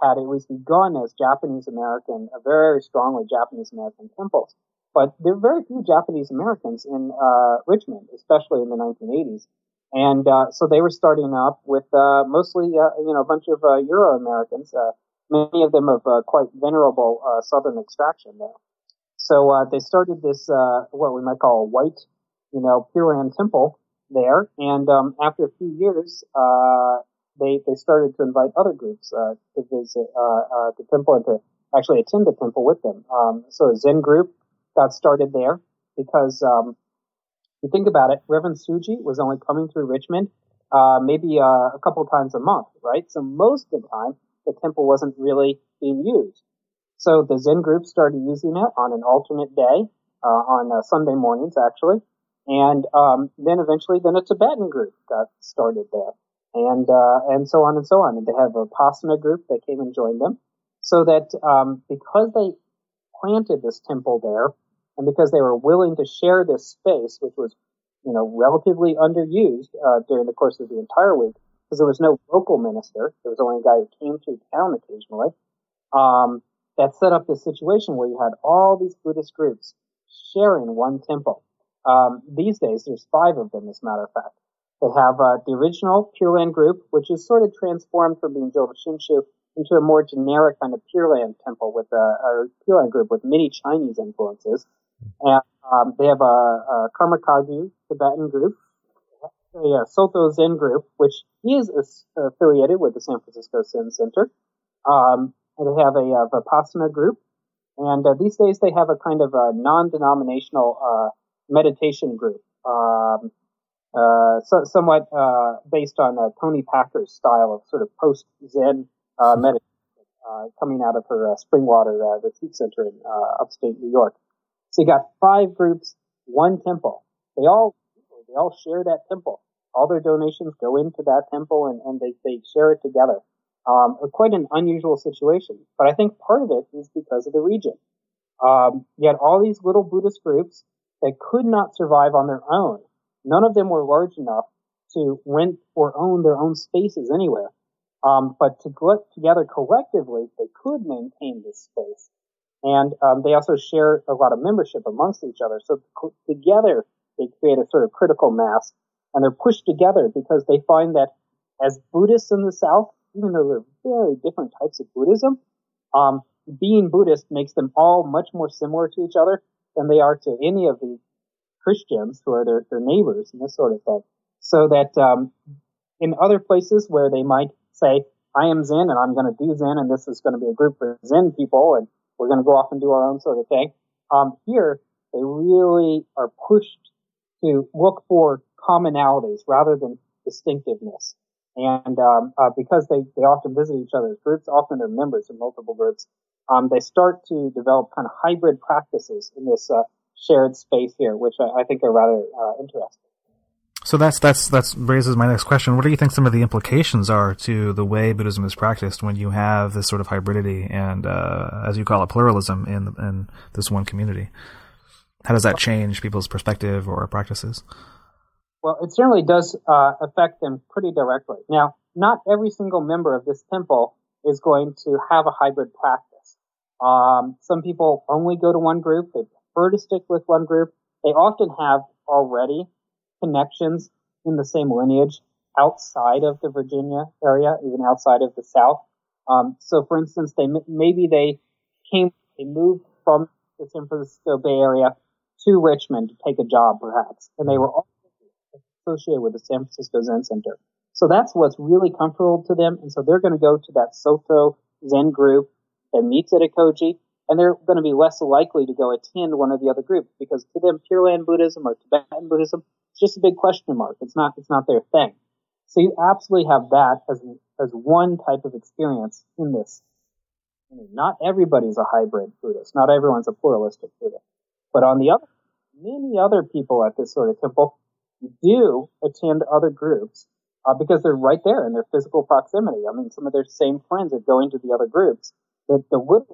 had at least begun as Japanese American, very strongly Japanese American temples. But there are very few Japanese Americans in uh, Richmond, especially in the 1980s. And uh, so they were starting up with uh, mostly, you know, a bunch of Euro Americans, many of them of quite venerable Southern extraction there. So they started this, what we might call a white, you know, Pure Land temple there. And um, after a few years, uh, they they started to invite other groups uh, to visit uh, uh, the temple and to actually attend the temple with them. Um, so a Zen group got started there because um, you think about it, Reverend Tsuji was only coming through Richmond uh, maybe uh, a couple times a month, right? So most of the time, the temple wasn't really being used. So the Zen group started using it on an alternate day, uh, on uh, Sunday mornings actually, and um, then eventually, then a Tibetan group got started there, and uh, and so on and so on. And they have a Vipassana group that came and joined them, so that um, because they planted this temple there, and because they were willing to share this space, which was you know relatively underused uh, during the course of the entire week, because there was no local minister, there was only a guy who came through town occasionally. Um, that set up this situation where you had all these Buddhist groups sharing one temple. Um, these days, there's five of them, as a matter of fact. They have uh, the original Pure Land group, which is sort of transformed from being Jodo Shinshu into a more generic kind of Pure Land temple with a, a Pure Land group with many Chinese influences. And um, they have a, a Karma Kagyu Tibetan group, a, a Soto Zen group, which is affiliated with the San Francisco Zen Center. Um, and they have a, a Vipassana group. And uh, these days they have a kind of a non-denominational uh, meditation group, um, uh, so, somewhat uh, based on uh, Toni Packer's style of sort of post Zen uh, uh, coming out of her uh, Springwater Retreat Center in upstate New York. So you got five groups, one temple. They all they all share that temple. All their donations go into that temple, and, and they they share it together. Um, quite an unusual situation, but I think part of it is because of the region. Um, you had all these little Buddhist groups that could not survive on their own. None of them were large enough to rent or own their own spaces anywhere. Um, but to get together collectively, they could maintain this space. And um, they also share a lot of membership amongst each other. So together, they create a sort of critical mass, and they're pushed together because they find that as Buddhists in the South, even though they're very different types of Buddhism, um, being Buddhist makes them all much more similar to each other than they are to any of the Christians who are their, their neighbors and this sort of thing. So that um, in other places where they might say, I am Zen and I'm going to do Zen and this is going to be a group for Zen people and we're going to go off and do our own sort of thing. Um, here, they really are pushed to look for commonalities rather than distinctiveness. And um, uh, because they, they often visit each other's groups, often they're members of multiple groups, um, they start to develop kind of hybrid practices in this uh, shared space here, which I, I think are rather uh, interesting. So that's that's that's raises my next question. What do you think some of the implications are to the way Buddhism is practiced when you have this sort of hybridity and, uh, as you call it, pluralism in in this one community? How does that change people's perspective or practices? Well, it certainly does uh, affect them pretty directly. Now, not every single member of this temple is going to have a hybrid practice. Um, some people only go to one group. They prefer to stick with one group. They often have already connections in the same lineage outside of the Virginia area, even outside of the South. Um, so, for instance, they maybe they came, they moved from the San Francisco Bay Area to Richmond to take a job, perhaps, and they were all associated with the San Francisco Zen Center. So that's what's really comfortable to them, and so they're going to go to that Soto Zen group that meets at Ekoji, and they're going to be less likely to go attend one of the other groups because to them, Pure Land Buddhism or Tibetan Buddhism is just a big question mark. It's not, it's not their thing. So you absolutely have that as, as one type of experience in this. I mean, not everybody's a hybrid Buddhist. Not everyone's a pluralistic Buddhist. But on the other, many other people at this sort of temple do attend other groups uh, because they're right there in their physical proximity. I mean, some of their same friends are going to the other groups. The, the wood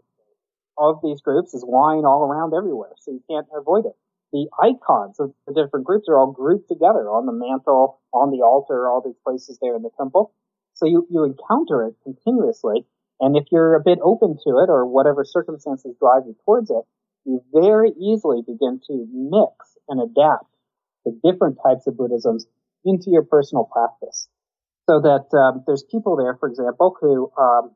of these groups is lying all around everywhere, so you can't avoid it. The icons of the different groups are all grouped together on the mantle, on the altar, all these places there in the temple. So you, you encounter it continuously. And if you're a bit open to it or whatever circumstances drive you towards it, you very easily begin to mix and adapt the different types of Buddhisms into your personal practice. So that um, there's people there, for example, who um,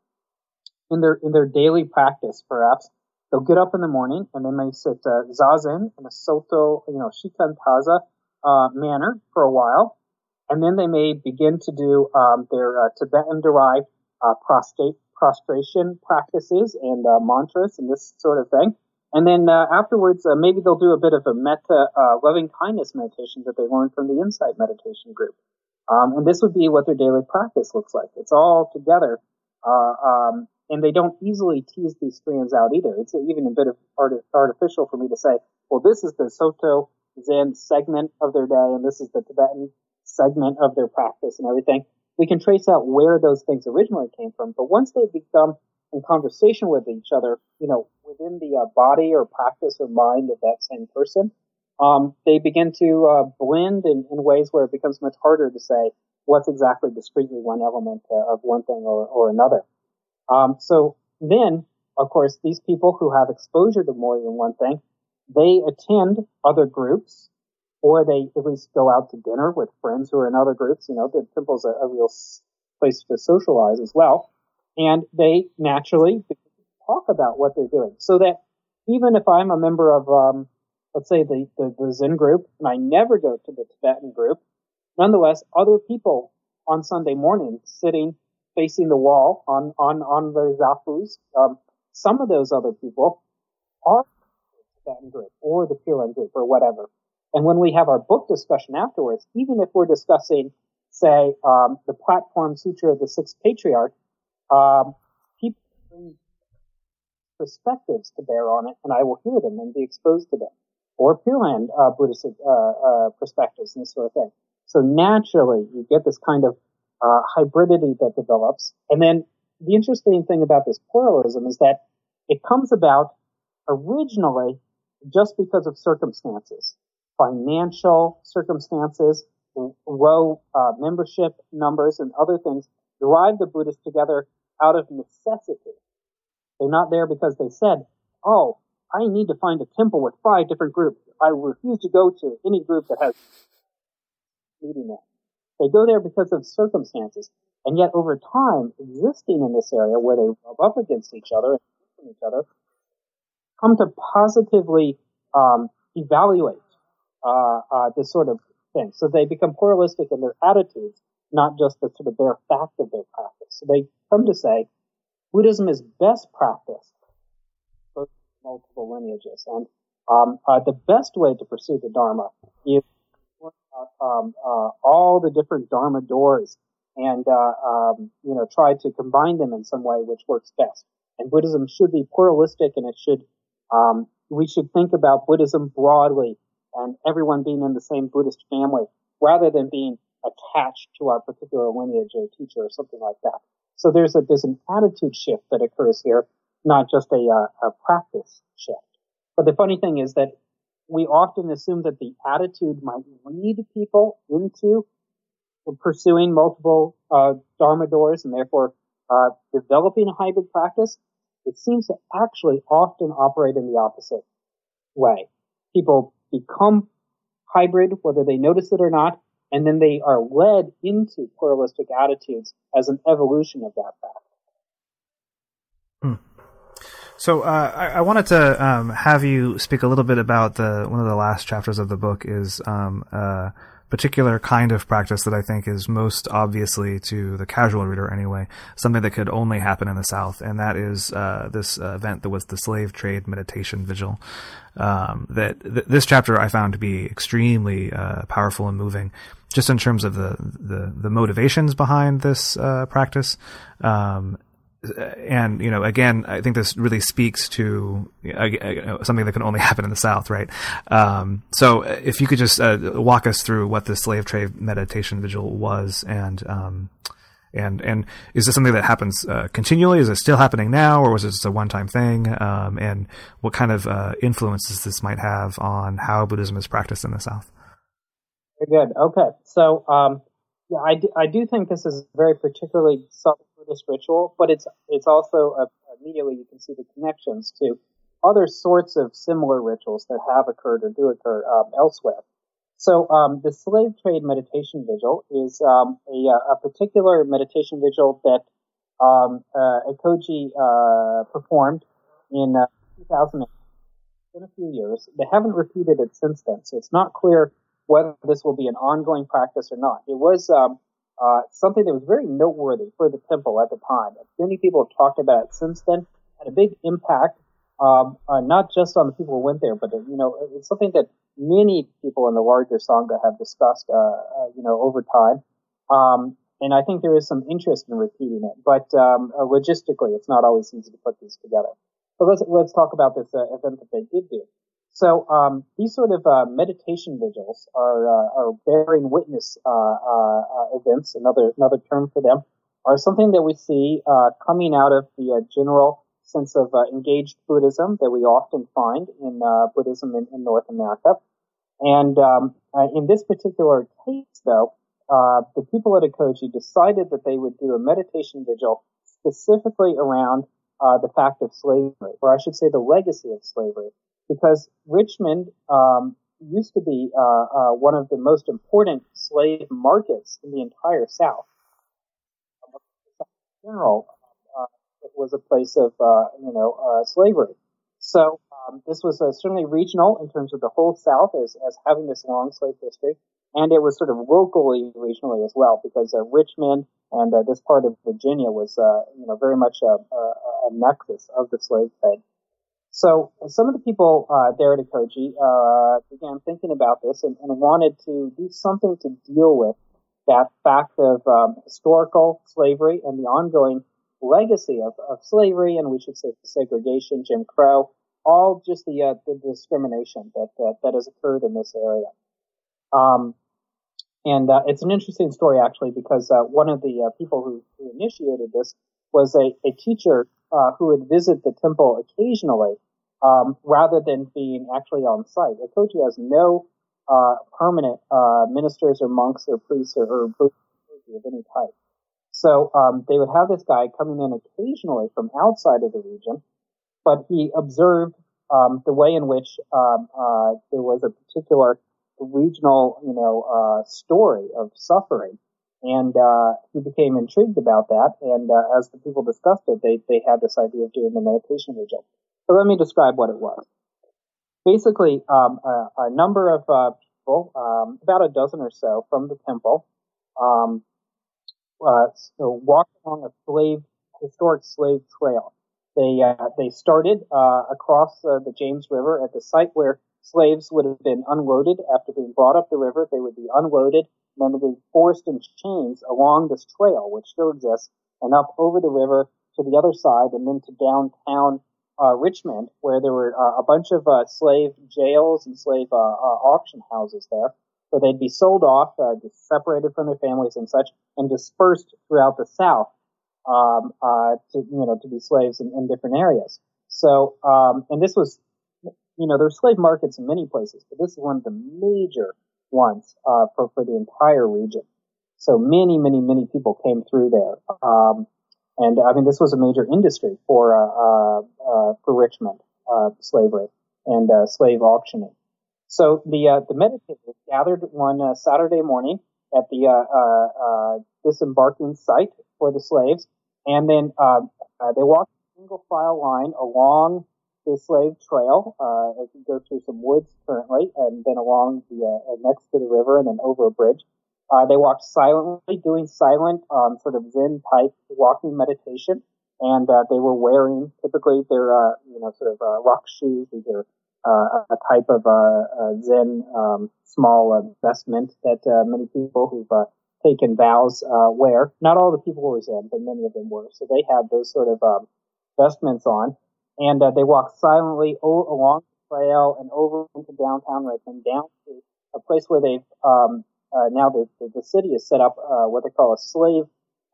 in their in their daily practice, perhaps they'll get up in the morning and then they may sit uh, zazen in a soto, you know, shikantaza uh, manner for a while, and then they may begin to do um, their uh, Tibetan-derived uh, prostate prostration practices and uh, mantras and this sort of thing. And then uh, afterwards, uh, maybe they'll do a bit of a metta uh, loving kindness meditation that they learned from the Insight Meditation group. Um, and this would be what their daily practice looks like. It's all together, uh, um, and they don't easily tease these strands out either. It's even a bit of art- artificial for me to say, well, this is the Soto Zen segment of their day, and this is the Tibetan segment of their practice and everything. We can trace out where those things originally came from, but once they become in conversation with each other, you know, within the uh, body or practice or mind of that same person, um, they begin to uh, blend in, in, ways where it becomes much harder to say what's exactly discreetly one element uh, of one thing or, or another. Um, so then, of course, these people who have exposure to more than one thing, they attend other groups, or they at least go out to dinner with friends who are in other groups. You know, the temple's a, a real place to socialize as well and they naturally talk about what they're doing. So that even if I'm a member of, um, let's say the, the, the Zen group, and I never go to the Tibetan group, nonetheless, other people on Sunday morning sitting facing the wall on on on the zafus, um, some of those other people are the Tibetan group or the Pure group or whatever. And when we have our book discussion afterwards, even if we're discussing, say, um, the Platform Sutra of the Sixth Patriarch, um, people bring perspectives to bear on it, and I will hear them and be exposed to them. Or Pure uh, Buddhist uh, uh, perspectives and this sort of thing. So naturally, you get this kind of uh, hybridity that develops. And then the interesting thing about this pluralism is that it comes about originally just because of circumstances, financial circumstances, low uh, membership numbers, and other things drive the Buddhists together out of necessity. They're not there because they said, oh, I need to find a temple with five different groups. I refuse to go to any group that has meeting that. They go there because of circumstances. And yet over time, existing in this area where they rub up against each other and each other, come to positively um, evaluate uh, uh, this sort of thing. So they become pluralistic in their attitudes not just the sort of bare fact of their practice. So they come to say Buddhism is best practiced multiple lineages, and um, uh, the best way to pursue the Dharma is um, uh, all the different Dharma doors and uh, um, you know try to combine them in some way which works best. And Buddhism should be pluralistic, and it should um, we should think about Buddhism broadly and everyone being in the same Buddhist family rather than being attached to our particular lineage or teacher or something like that. So there's a there's an attitude shift that occurs here, not just a, uh, a practice shift. But the funny thing is that we often assume that the attitude might lead people into pursuing multiple uh, dharma doors and therefore uh, developing a hybrid practice. It seems to actually often operate in the opposite way. People become hybrid, whether they notice it or not, and then they are led into pluralistic attitudes as an evolution of that fact. Hmm. So uh, I, I, wanted to um, have you speak a little bit about the one of the last chapters of the book is um, uh, particular kind of practice that I think is most obviously to the casual reader anyway, something that could only happen in the South, and that is uh, this event that was the slave trade meditation vigil. Um, that th- this chapter I found to be extremely uh, powerful and moving, just in terms of the the, the motivations behind this uh, practice. And you know, again, I think this really speaks to uh, something that can only happen in the South, right? Um, so, if you could just uh, walk us through what the slave trade meditation vigil was, and um, and and is this something that happens uh, continually? Is it still happening now, or was it just a one-time thing? Um, and what kind of uh, influences this might have on how Buddhism is practiced in the South? Very good. Okay, so um, yeah, I do, I do think this is very particularly Buddhist ritual, but it's it's also a, immediately you can see the connections to other sorts of similar rituals that have occurred or do occur um, elsewhere. So um, the slave trade meditation vigil is um, a, a, particular meditation vigil that um, uh, Ekoji uh, performed in uh, 2008. In a few years, they haven't repeated it since then, so it's not clear whether this will be an ongoing practice or not. It was um, uh, something that was very noteworthy for the temple at the time. Many people have talked about it since then. Had a big impact, um, uh, not just on the people who went there, but you know, it's something that many people in the larger sangha have discussed, uh, uh, you know, over time. Um, and I think there is some interest in repeating it, but um, uh, logistically, it's not always easy to put these together. So let's let's talk about this event that they did do. So um, these sort of uh, meditation vigils are, uh, are bearing witness uh, uh, uh events. Another another term for them are something that we see uh, coming out of the general sense of engaged Buddhism that we often find in Buddhism in, in, North America. And um, in this particular case, though, the people at Ekoji decided that they would do a meditation vigil specifically around the fact of slavery, or I should say the legacy of slavery because Richmond um, used to be uh, uh, one of the most important slave markets in the entire South. In general, uh, it was a place of uh, you know uh, slavery. So um, this was uh, certainly regional in terms of the whole South as, as having this long slave history, and it was sort of locally regionally as well because Richmond and this part of Virginia was you know very much a, a, a nexus of the slave trade. So some of the people uh, there at Ekoji uh, began thinking about this and, and, wanted to do something to deal with that fact of um, historical slavery and the ongoing legacy of, of, slavery, and we should say segregation, Jim Crow, all just the, uh, the discrimination that, that has occurred in this area. Um, and uh, it's an interesting story actually because uh, one of the uh, people who, who initiated this was a, a teacher uh, who would visit the temple occasionally, um, rather than being actually on site. Ekoji has no uh, permanent uh, ministers or monks or priests or, or of any type. So um, they would have this guy coming in occasionally from outside of the region, but he observed um, the way in which um, uh, there was a particular regional, you know, uh, story of suffering and uh, he became intrigued about that. And uh, as the people discussed it, they, they had this idea of doing the meditation vigil. So let me describe what it was. Basically, um, a, a, number of uh, people, um, about a dozen or so from the temple, um, uh, so walked along a slave, historic slave trail. They uh, they started uh, across the James River at the site where slaves would have been unloaded after being brought up the river. They would be unloaded then to be forced in chains along this trail, which still exists, and up over the river to the other side, and then to downtown uh, Richmond, where there were uh, a bunch of uh, slave jails and slave uh, uh, auction houses there, where they'd be sold off, uh, separated from their families and such, and dispersed throughout the South um, to you know to be slaves in, in different areas. So, um, and this was, you know, there's slave markets in many places, but this is one of the major once uh, for for the entire region. So many, many, many people came through there, um, and I mean this was a major industry for uh, uh, uh for Richmond uh, slavery and uh, slave auctioning. So the the meditators gathered one Saturday morning at the disembarking site for the slaves, and then they walked single file line along the slave trail uh, as you go through some woods currently, and then along the uh, next to the river, and then over a bridge. Uh, they walked silently, doing silent, um, sort of Zen type walking meditation, and uh, they were wearing typically their, uh, you know, sort of uh, rakusu. Uh, a type of uh, Zen um, small vestment that many people who've taken vows wear. Not all the people were Zen, but many of them were. So they had those sort of um, vestments on, and they walked silently o- along the trail and over into downtown Richmond, down to a place where they've um, uh, now the, the, the, city has set up uh, what they call a slave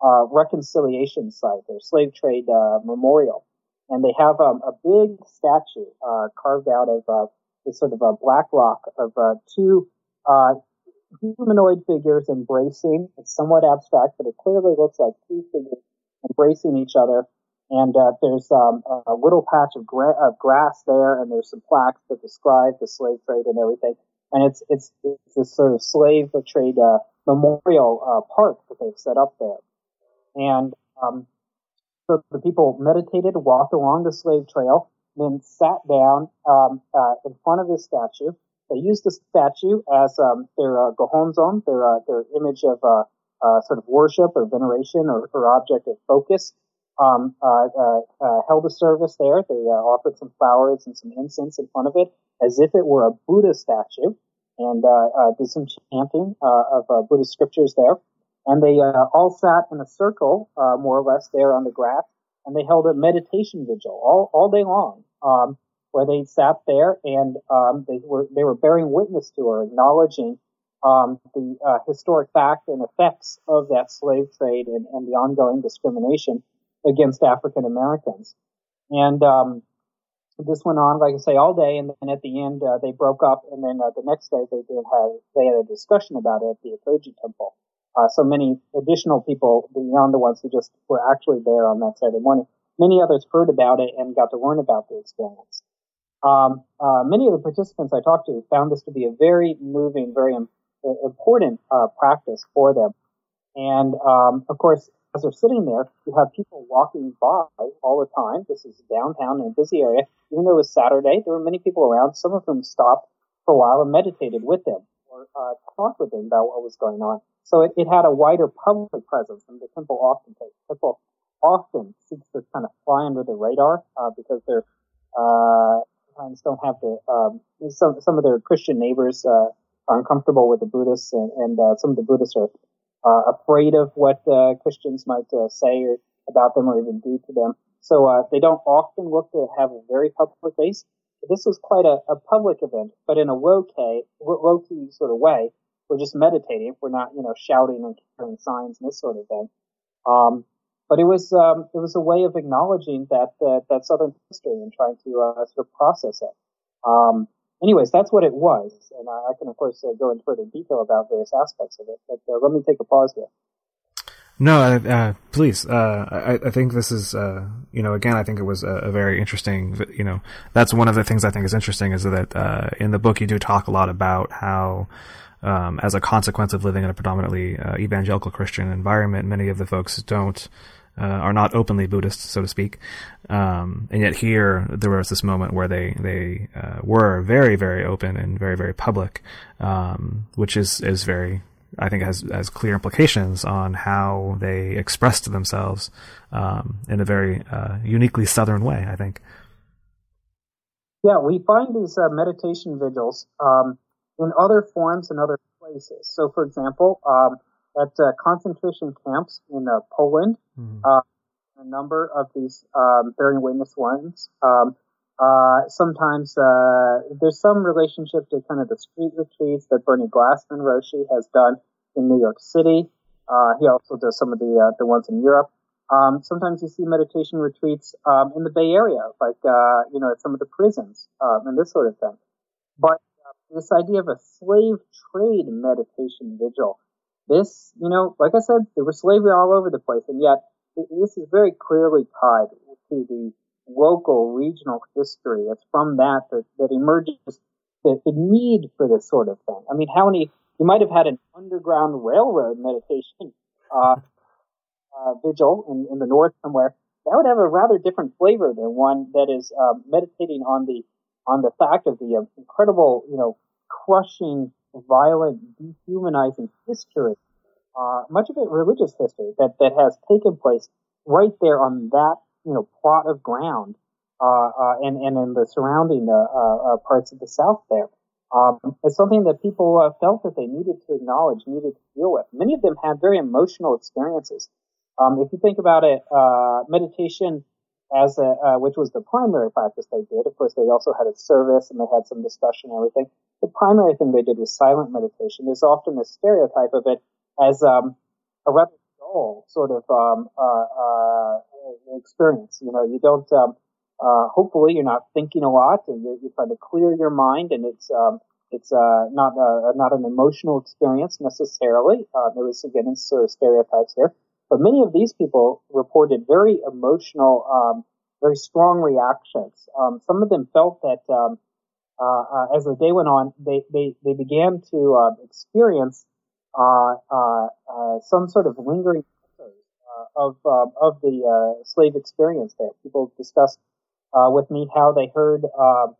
uh, reconciliation site, or slave trade uh, memorial, and they have um, a big statue uh, carved out of uh, this sort of a black rock of two humanoid figures embracing. It's somewhat abstract, but it clearly looks like two figures embracing each other. And there's um, a little patch of, gra- of grass there, and there's some plaques that describe the slave trade and everything and it's it's it's this sort of slave trade uh, memorial uh, park that they've set up there, and um, so the people meditated, walked along the slave trail, then sat down um, uh, in front of this statue. They used the statue as um, their uh, gohonzon, their uh, their image of uh, uh, sort of worship or veneration or, or object of focus. Um, uh, uh, uh, held a service there. They uh, offered some flowers and some incense in front of it, as if it were a Buddha statue, and uh, uh, did some chanting of Buddhist scriptures there. And they all sat in a circle, more or less, there on the grass, and they held a meditation vigil all all day long, um, where they sat there and um, they were they were bearing witness to or acknowledging um, the uh, historic fact and effects of that slave trade and, and, the ongoing discrimination against African Americans. And um, this went on, like I say, all day, and then at the end uh, they broke up, and then uh, the next day they did have they had a discussion about it at the Ekoji Temple. Uh, so many additional people beyond the ones who just were actually there on that Saturday morning. Many others heard about it and got to learn about the experience. Um, uh, many of the participants I talked to found this to be a very moving, very important uh, practice for them. And um, of course, as they're sitting there, you have people walking by all the time. This is downtown in a busy area. Even though it was Saturday, there were many people around. Some of them stopped for a while and meditated with them or uh, talked with them about what was going on. So it, it had a wider public presence than the temple often takes. The temple often seeks to kind of fly under the radar uh, because they're uh, sometimes don't have the um, some some of their Christian neighbors uh, are uncomfortable with the Buddhists, and, and uh, some of the Buddhists are uh, afraid of what uh, Christians might uh, say or about them or even do to them. So uh, they don't often look to have a very public base. This was quite a, a public event, but in a low key, low key sort of way. We're just meditating. We're not, you know, shouting and carrying signs and this sort of thing. Um, but it was um, it was a way of acknowledging that uh, that Southern history and trying to uh, sort of process it. Um, anyways, that's what it was. And I, can, of course, uh, go into further detail about various aspects of it. But uh, let me take a pause here. No, uh, uh please. Uh, I, I, think this is, uh, you know, again, I think it was a, a, very interesting, you know, that's one of the things I think is interesting is that in the book you do talk a lot about how, um, as a consequence of living in a predominantly evangelical Christian environment, many of the folks don't uh, are not openly Buddhist, so to speak. Um, and yet here there was this moment where they they uh, were very very open and very very public, um, which is is very I think has has clear implications on how they expressed themselves um, in a very uh, uniquely Southern way. I think. Yeah, we find these uh, meditation vigils um, in other forms and other places. So, for example, um, at uh, concentration camps in uh, Poland. Mm-hmm. Uh, a number of these um, bearing witness ones. Um, uh, sometimes uh, there's some relationship to kind of the street retreats that Bernie Glassman Roshi has done in New York City. Uh, he also does some of the the ones in Europe. Um, sometimes you see meditation retreats um, in the Bay Area, like you know at some of the prisons um, and this sort of thing. But this idea of a slave trade meditation vigil this, you know, like I said, there was slavery all over the place, and yet this is very clearly tied to the local, regional history. It's from that that, that emerges the, the need for this sort of thing. I mean, how many, you might have had an underground railroad meditation, uh, uh, vigil in, in the north somewhere, that would have a rather different flavor than one that is um, meditating on the on the fact of the uh, incredible, you know, crushing, violent, dehumanizing history, uh, much of it religious history that that has taken place right there on that you know plot of ground, uh, uh and and in the surrounding uh, uh, parts of the South there. Um, it's something that people felt that they needed to acknowledge, needed to deal with. Many of them had very emotional experiences um, if you think about it, uh, meditation as a, uh, which was the primary practice they did. Of course, they also had a service and they had some discussion and everything. The primary thing they did was silent meditation. There's often a stereotype of it as um, a rather dull sort of um, uh, uh, experience. You know, you don't. Um, uh, hopefully, you're not thinking a lot, and you're, you're trying to clear your mind, and it's um, it's uh, not not an emotional experience necessarily. There is again sort of stereotypes here. But many of these people reported very emotional, um, very strong reactions. Um, some of them felt that um, uh, uh, as the day went on, they they, they began to uh, experience some sort of lingering of um, of the slave experience. There, people discussed with me how they heard um,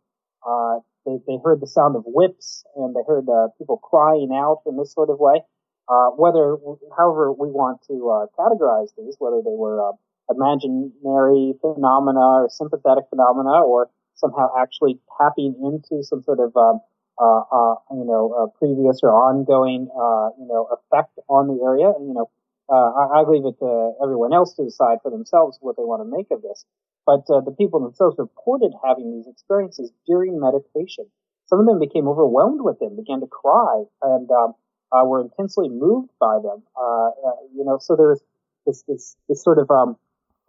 they, they heard the sound of whips and they heard people crying out in this sort of way. Uh, whether, however, we want to uh, categorize these, whether they were uh, imaginary phenomena or sympathetic phenomena, or somehow actually tapping into some sort of, um, uh, uh, you know, previous or ongoing, uh, you know, effect on the area. You know, I, I, leave it to everyone else to decide for themselves what they want to make of this. But the people themselves reported having these experiences during meditation. Some of them became overwhelmed with them, began to cry, and um, uh, were intensely moved by them. Uh, uh, you know, so there's this, this, this sort of um,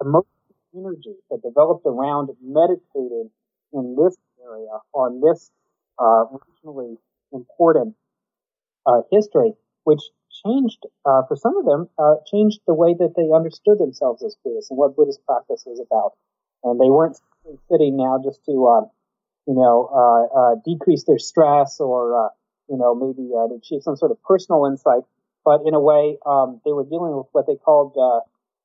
emotional energy that developed around meditating in this area on this uh, regionally important uh, history, which changed uh, for some of them changed the way that they understood themselves as Buddhists and what Buddhist practice was about. And they weren't sitting now just to um, you know decrease their stress or you know, maybe uh, to achieve some sort of personal insight, but in a way, um, they were dealing with what they called uh,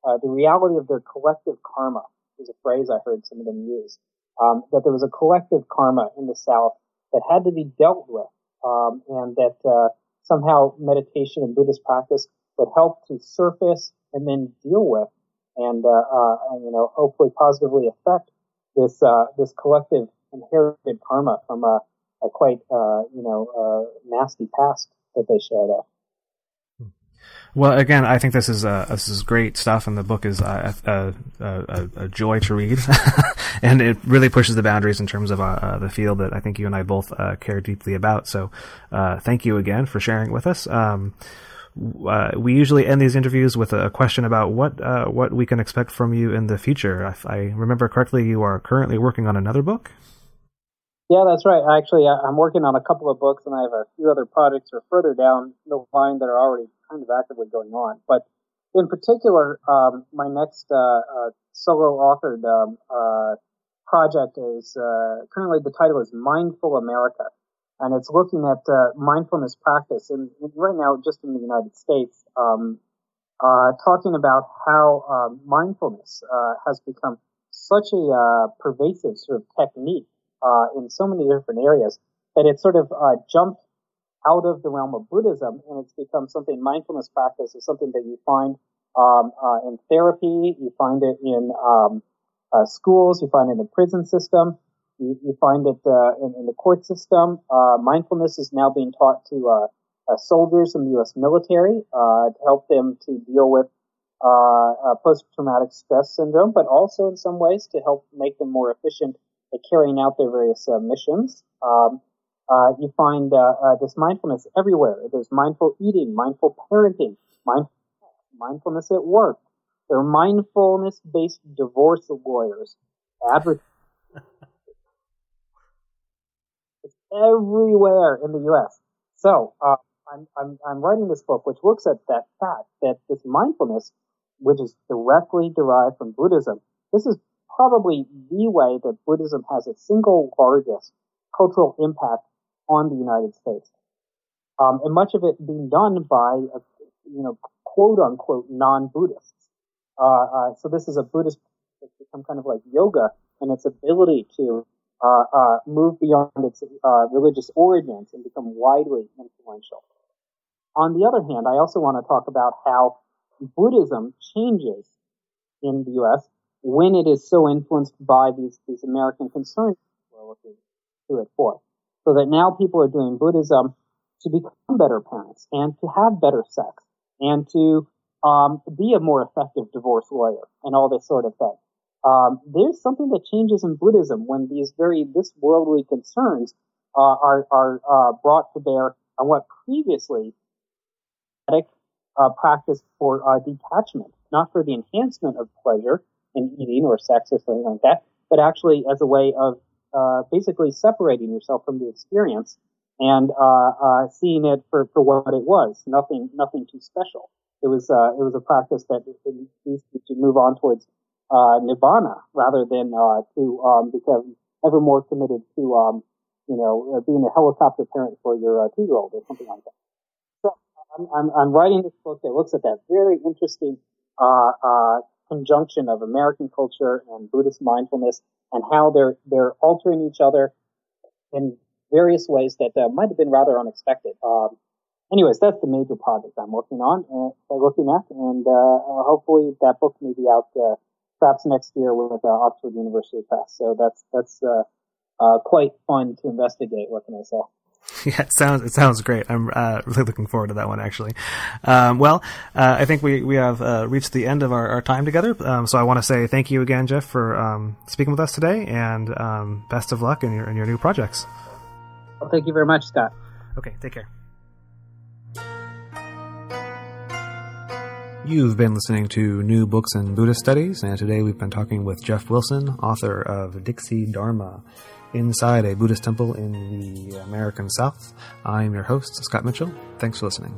uh, the reality of their collective karma. Is a phrase I heard some of them use. Um, that there was a collective karma in the South that had to be dealt with, um, and that uh, somehow meditation and Buddhist practice would help to surface and then deal with, and uh, uh, you know, hopefully positively affect this this collective inherited karma from a a quite uh, you know uh, nasty past that they shared. Well, again, I think this is uh, this is great stuff, and the book is uh, a, a, a, joy to read, and it really pushes the boundaries in terms of uh, uh, the field that I think you and I both uh, care deeply about. So, uh, thank you again for sharing with us. Um, we usually end these interviews with a question about what what we can expect from you in the future. If I remember correctly, you are currently working on another book. Yeah, that's right. Actually, I'm working on a couple of books, and I have a few other projects that are further down the line that are already kind of actively going on. But in particular, um, my next uh, uh, solo authored um, uh, project is uh, currently the title is Mindful America, and it's looking at uh, mindfulness practice, and right now just in the United States, um, uh, talking about how um, mindfulness has become such a pervasive sort of technique uh, in so many different areas that it sort of uh, jumped out of the realm of Buddhism and it's become something mindfulness practice is something that you find um, uh, in therapy, you find it in um, uh, schools, you find it in the prison system, you, you find it uh, in, in, the court system. Uh, mindfulness is now being taught to soldiers in the U.S. military to help them to deal with post-traumatic stress syndrome, but also in some ways to help make them more efficient carrying out their various uh, missions. Um, uh, you find uh, this mindfulness everywhere. There's mindful eating, mindful parenting, mindful, mindfulness at work. There are mindfulness-based divorce lawyers. It's everywhere in the U.S. So uh, I'm, I'm, I'm writing this book, which looks at that fact that this mindfulness, which is directly derived from Buddhism, this is probably the way that Buddhism has its single largest cultural impact on the United States. Um, and much of it being done by, a, you know, quote unquote non-Buddhists. Uh, uh, so this is a Buddhist It's become kind of like yoga and its ability to uh, uh, move beyond its uh, religious origins and become widely influential. On the other hand, I also want to talk about how Buddhism changes in the U.S. when it is so influenced by these, these American concerns we're looking to it for. So that now people are doing Buddhism to become better parents and to have better sex and to um, be a more effective divorce lawyer and all this sort of thing. Um, there's something that changes in Buddhism when these very this worldly concerns uh, are are uh, brought to bear on what previously uh, practice for uh, detachment, not for the enhancement of pleasure in eating or sex or something like that, but actually as a way of uh, basically separating yourself from the experience and uh, uh, seeing it for, for what it was, nothing nothing too special. It was uh, it was a practice that used to move on towards nirvana rather than to um, become ever more committed to um, you know being a helicopter parent for your two year old or something like that. So I'm, I'm, I'm, writing this book that looks at that very interesting uh, uh, conjunction of American culture and Buddhist mindfulness and how they're they're altering each other in various ways that uh, might have been rather unexpected. Um, anyways, that's the major project I'm working on, uh, looking at, and uh, uh, hopefully that book may be out uh, perhaps next year with uh, Oxford University Press. So that's that's uh, quite fun to investigate. What can I say? Yeah, it sounds it sounds great. I'm uh, really looking forward to that one actually. Um, well, uh, I think we we have uh, reached the end of our, our time together. Um, so I want to say thank you again, Jeff, for um, speaking with us today, and um, best of luck in your in your new projects. Well, thank you very much, Scott. Okay, take care. You've been listening to New Books in Buddhist Studies, and today we've been talking with Jeff Wilson, author of Dixie Dharma inside a Buddhist temple in the American South. I'm your host, Scott Mitchell. Thanks for listening.